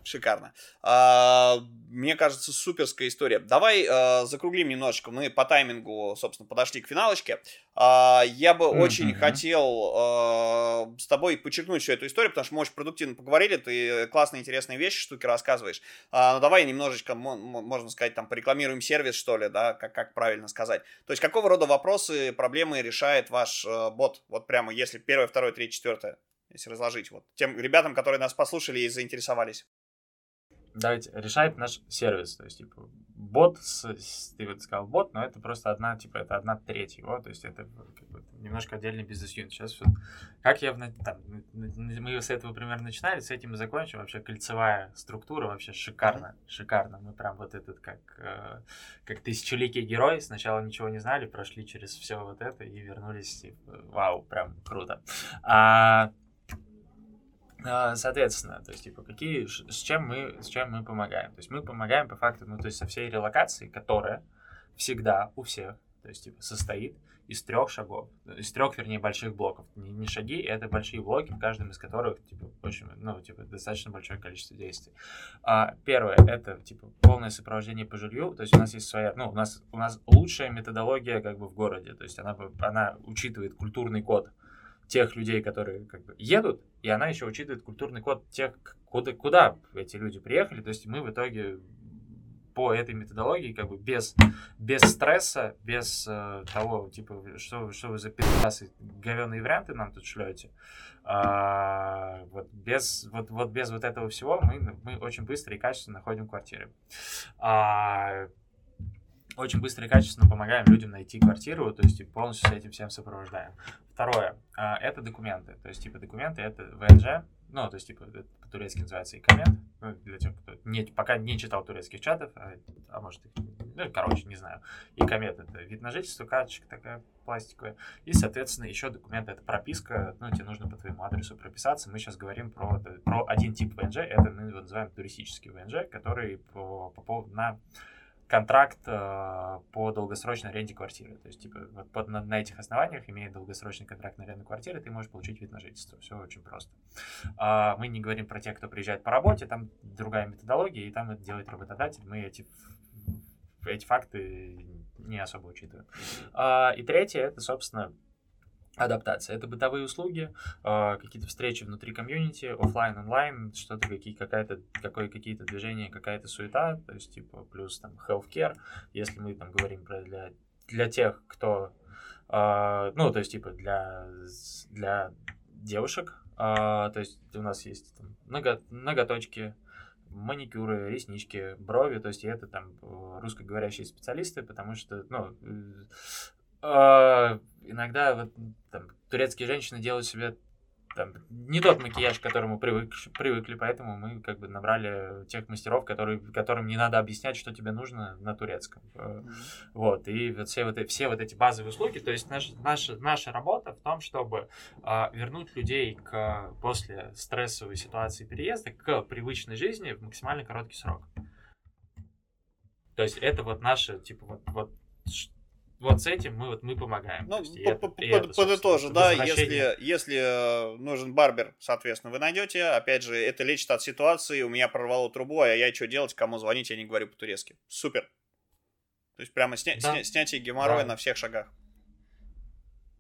шикарно. А, мне кажется, суперская история. Давай а, закруглим немножечко. Мы по таймингу, собственно, подошли к финалочке. А, я бы mm-hmm. очень хотел а, с тобой подчеркнуть всю эту историю, потому что мы очень продуктивно поговорили, ты классные, интересные вещи, штуки рассказываешь. А, ну, давай немножечко, можно сказать, там, порекламируем сервис, что ли, да, как, как правильно сказать. То есть, какого рода вопросы, проблемы решает ваш э, бот? Вот прямо, если первое, второе, третье, четвертое если разложить вот тем ребятам, которые нас послушали и заинтересовались давайте решает наш сервис. То есть, типа, бот, с, с, ты вот сказал бот, но это просто одна, типа, это одна треть его, то есть это как бы, немножко отдельный бизнес-юнит. Сейчас вот, как я, там, мы с этого примерно начинали, с этим и закончим. Вообще кольцевая структура вообще шикарно, шикарно. Мы прям вот этот, как, э, как тысячеликий герой, сначала ничего не знали, прошли через все вот это и вернулись, типа, вау, прям круто. А, соответственно, то есть, типа, какие, с чем мы, с чем мы помогаем? То есть, мы помогаем по факту, ну, то есть, со всей релокацией, которая всегда у всех, то есть, типа, состоит из трех шагов, из трех, вернее, больших блоков. Не, не шаги, это большие блоки, в каждом из которых, типа, очень, ну, типа, достаточно большое количество действий. А, первое, это, типа, полное сопровождение по жилью, то есть у нас есть своя, ну, у нас, у нас лучшая методология, как бы, в городе, то есть она, она учитывает культурный код, тех людей, которые как бы едут, и она еще учитывает культурный код тех, куда, куда эти люди приехали. То есть мы в итоге по этой методологии, как бы без, без стресса, без э, того, типа, что, что вы за пидорасы, говеные варианты нам тут шлете, а, вот, без, вот, вот без вот этого всего мы, мы очень быстро и качественно находим квартиры. А, очень быстро и качественно помогаем людям найти квартиру, то есть полностью с этим всем сопровождаем. Второе, а, это документы, то есть типа документы это ВНЖ, ну, то есть, типа, по-турецки называется икомент, ну, для тех, кто не, пока не читал турецких чатов, а, а может, ну, короче, не знаю. Икомет — это вид на жительство, карточка такая пластиковая, и, соответственно, еще документ — это прописка, ну, тебе нужно по твоему адресу прописаться. Мы сейчас говорим про, про один тип ВНЖ, это мы его называем туристический ВНЖ, который по, по, на контракт э, по долгосрочной аренде квартиры. То есть, типа, вот под, на, на этих основаниях, имея долгосрочный контракт на аренду квартиры, ты можешь получить вид на жительство. Все очень просто. А, мы не говорим про тех, кто приезжает по работе, там другая методология, и там это делает работодатель. Мы эти, эти факты не особо учитываем. А, и третье, это, собственно, адаптация. Это бытовые услуги, э, какие-то встречи внутри комьюнити, офлайн, онлайн, что-то какие, какая-то, какое, какие-то движения, какая-то суета, то есть типа плюс там healthcare, если мы там говорим про для, для тех, кто, э, ну, то есть типа для, для девушек, э, то есть у нас есть там, много, ноготочки, маникюры, реснички, брови, то есть это там русскоговорящие специалисты, потому что, ну, иногда вот, там, турецкие женщины делают себе там, не тот макияж, к которому привык, привыкли, поэтому мы как бы набрали тех мастеров, которые, которым не надо объяснять, что тебе нужно на турецком. Mm-hmm. Вот, и вот все, вот, все вот эти базовые услуги, то есть наш, наша, наша работа в том, чтобы а, вернуть людей к, после стрессовой ситуации переезда к привычной жизни в максимально короткий срок. То есть это вот наше, типа, вот, вот вот с этим мы вот мы помогаем. Ну, подытожу, да, если, если э, нужен барбер, соответственно, вы найдете. Опять же, это лечит от ситуации, у меня прорвало трубу, а я что делать, кому звонить, я не говорю по-турецки. Супер. То есть прямо сня, да. сня, снятие геморроя да. на всех шагах.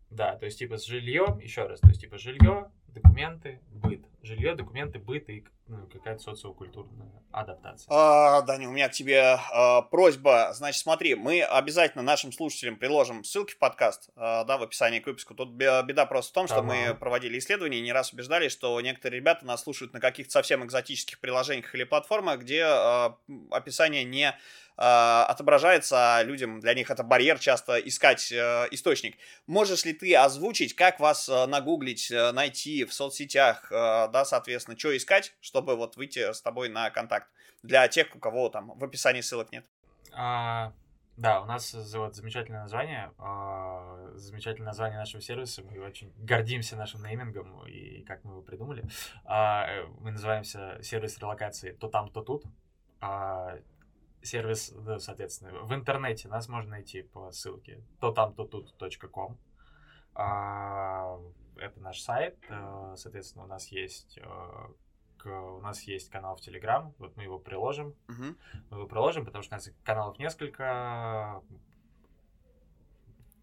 Да, то есть типа с жильем, еще раз, то есть типа жилье, документы, быт. Жилье, документы, быт и ну, какая-то социокультурная адаптация. А, Даня, у меня к тебе а, просьба. Значит, смотри, мы обязательно нашим слушателям приложим ссылки в подкаст, а, да, в описании к выпуску. Тут беда просто в том, что ага. мы проводили исследования и не раз убеждали, что некоторые ребята нас слушают на каких-то совсем экзотических приложениях или платформах, где а, описание не а, отображается, а людям для них это барьер часто искать э, источник. Можешь ли ты озвучить, как вас э, нагуглить, э, найти в соцсетях, да, соответственно, что искать, чтобы вот выйти с тобой на контакт для тех, у кого там в описании ссылок нет? А, да, у нас вот замечательное название, а, замечательное название нашего сервиса. Мы очень гордимся нашим неймингом и как мы его придумали. А, мы называемся сервис релокации то там, то тут. А, сервис, да, соответственно, в интернете нас можно найти по ссылке то там, то тут.ком. А, это наш сайт, э, соответственно, у нас есть э, у нас есть канал в Телеграм, вот мы его приложим. Uh-huh. Мы его приложим, потому что у нас каналов несколько.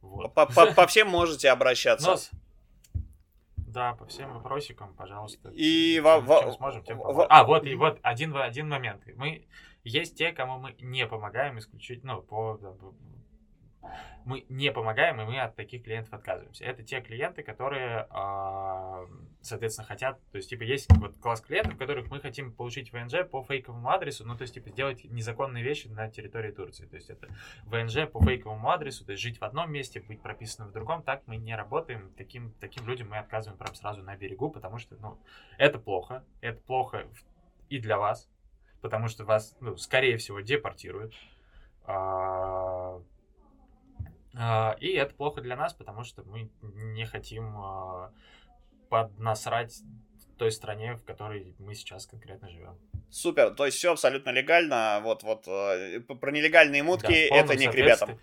Вот. По, по, по всем можете обращаться. Нос. Да, по всем вопросикам, пожалуйста. И во, во, сможем, тем во, А, вот и вот один, один момент. Мы есть те, кому мы не помогаем исключительно ну, по мы не помогаем, и мы от таких клиентов отказываемся. Это те клиенты, которые, а, соответственно, хотят, то есть, типа, есть вот класс клиентов, которых мы хотим получить ВНЖ по фейковому адресу, ну, то есть, типа, сделать незаконные вещи на территории Турции. То есть, это ВНЖ по фейковому адресу, то есть, жить в одном месте, быть прописанным в другом, так мы не работаем. Таким, таким людям мы отказываем прям сразу на берегу, потому что, ну, это плохо. Это плохо и для вас, потому что вас, ну, скорее всего, депортируют. А, а, и это плохо для нас, потому что мы не хотим а, поднасрать той стране, в которой мы сейчас конкретно живем. Супер, то есть все абсолютно легально. Вот, вот э, про нелегальные мутки да, это не к ребятам.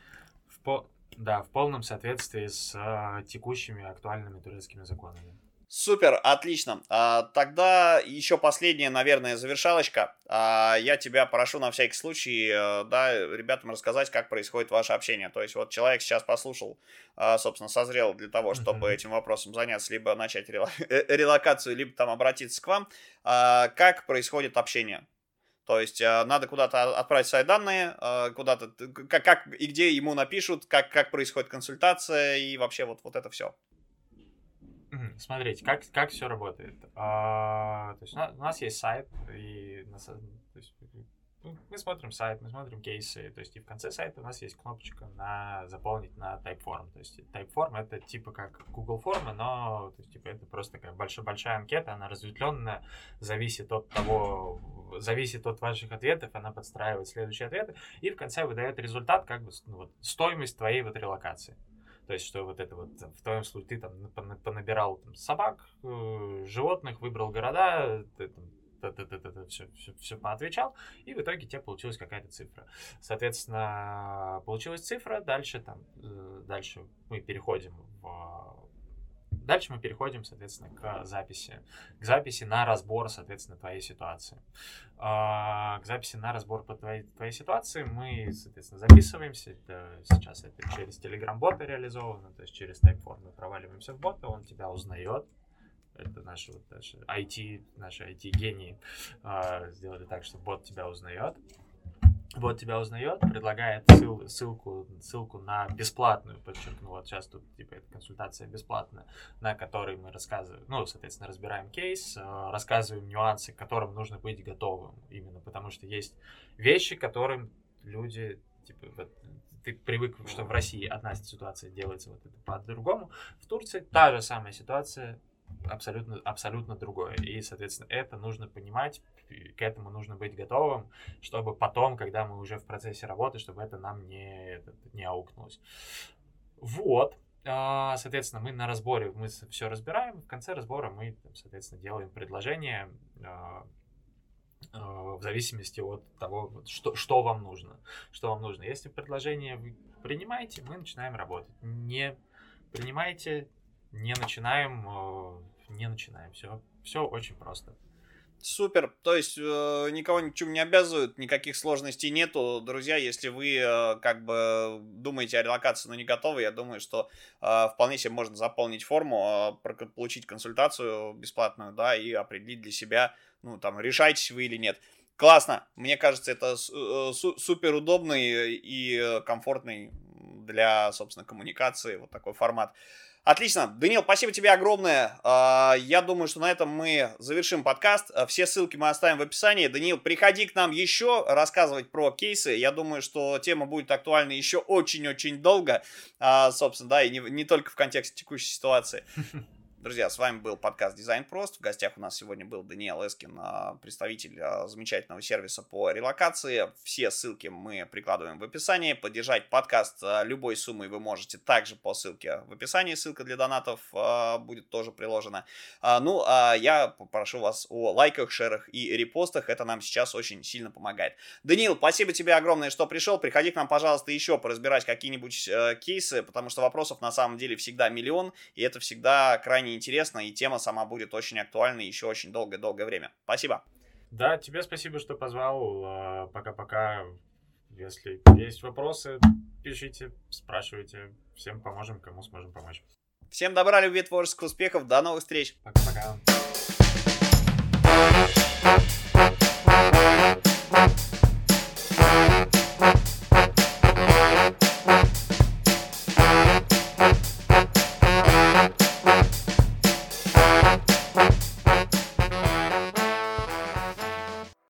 В по... Да, в полном соответствии с текущими актуальными турецкими законами. Супер, отлично. А, тогда еще последняя, наверное, завершалочка. А, я тебя прошу на всякий случай, э, да, ребятам рассказать, как происходит ваше общение. То есть вот человек сейчас послушал, а, собственно, созрел для того, чтобы этим вопросом заняться, либо начать э, релокацию, либо там обратиться к вам. А, как происходит общение? То есть надо куда-то отправить свои данные, куда-то, как, как и где ему напишут, как, как происходит консультация и вообще вот, вот это все. Смотрите, как, как все работает. А, то есть у нас есть сайт, и то есть, ну, мы смотрим сайт, мы смотрим кейсы, то есть и в конце сайта у нас есть кнопочка на заполнить на Typeform. То есть Typeform это типа как Google формы, но то есть, типа, это просто такая большая, большая анкета, она разветвленная, зависит от того, зависит от ваших ответов, она подстраивает следующие ответы, и в конце выдает результат, как бы ну, вот, стоимость твоей вот релокации. То есть, что вот это вот, в твоем случае, ты там понабирал там, собак, э, животных, выбрал города, ты там все, все, все поотвечал, и в итоге тебе получилась какая-то цифра. Соответственно, получилась цифра, дальше там, э, дальше мы переходим в Дальше мы переходим, соответственно, к записи. К записи на разбор, соответственно, твоей ситуации. А, к записи на разбор по твоей, твоей ситуации мы, соответственно, записываемся. Это, сейчас это через Telegram-бота реализовано, то есть через Typeform мы проваливаемся в бота, он тебя узнает, это наши, вот, наши IT, наши IT-гении э, сделали так, что бот тебя узнает вот тебя узнает, предлагает ссыл, ссылку, ссылку на бесплатную, подчеркну, вот сейчас тут типа эта консультация бесплатная, на которой мы рассказываем, ну, соответственно, разбираем кейс, э, рассказываем нюансы, к которым нужно быть готовым, именно потому что есть вещи, которым люди, типа, вот, ты привык, что в России одна ситуация делается вот это по-другому, в Турции та же самая ситуация, абсолютно, абсолютно другое. И, соответственно, это нужно понимать, к этому нужно быть готовым, чтобы потом, когда мы уже в процессе работы, чтобы это нам не, не аукнулось. Вот. А, соответственно, мы на разборе, мы все разбираем, в конце разбора мы, соответственно, делаем предложение а, а, в зависимости от того, что, что вам нужно. Что вам нужно. Если предложение вы принимаете, мы начинаем работать. Не принимаете, не начинаем, не начинаем. Все, все очень просто. Супер. То есть э, никого ничем не обязывают, никаких сложностей нету. Друзья, если вы э, как бы думаете о релокации, но не готовы, я думаю, что э, вполне себе можно заполнить форму, э, получить консультацию бесплатную, да, и определить для себя, ну, там, решаетесь вы или нет. Классно. Мне кажется, это э, супер удобный и комфортный для, собственно, коммуникации вот такой формат. Отлично. Данил, спасибо тебе огромное. А, я думаю, что на этом мы завершим подкаст. А, все ссылки мы оставим в описании. Данил, приходи к нам еще рассказывать про кейсы. Я думаю, что тема будет актуальна еще очень-очень долго. А, собственно, да, и не, не только в контексте текущей ситуации. Друзья, с вами был подкаст Дизайн Прост. В гостях у нас сегодня был Даниэл Эскин, а, представитель а, замечательного сервиса по релокации. Все ссылки мы прикладываем в описании. Поддержать подкаст а, любой суммой вы можете также по ссылке в описании. Ссылка для донатов будет тоже приложена. Ну, а я попрошу вас о лайках, шерах и репостах. Это нам сейчас очень сильно помогает. Даниил, спасибо тебе огромное, что пришел. Приходи к нам, пожалуйста, еще поразбирать какие-нибудь э, кейсы, потому что вопросов на самом деле всегда миллион, и это всегда крайне крайне интересно, и тема сама будет очень актуальной еще очень долгое-долгое время. Спасибо. Да, тебе спасибо, что позвал. А, пока-пока. Если есть вопросы, пишите, спрашивайте. Всем поможем, кому сможем помочь. Всем добра, любви, творческих успехов. До новых встреч. Пока-пока.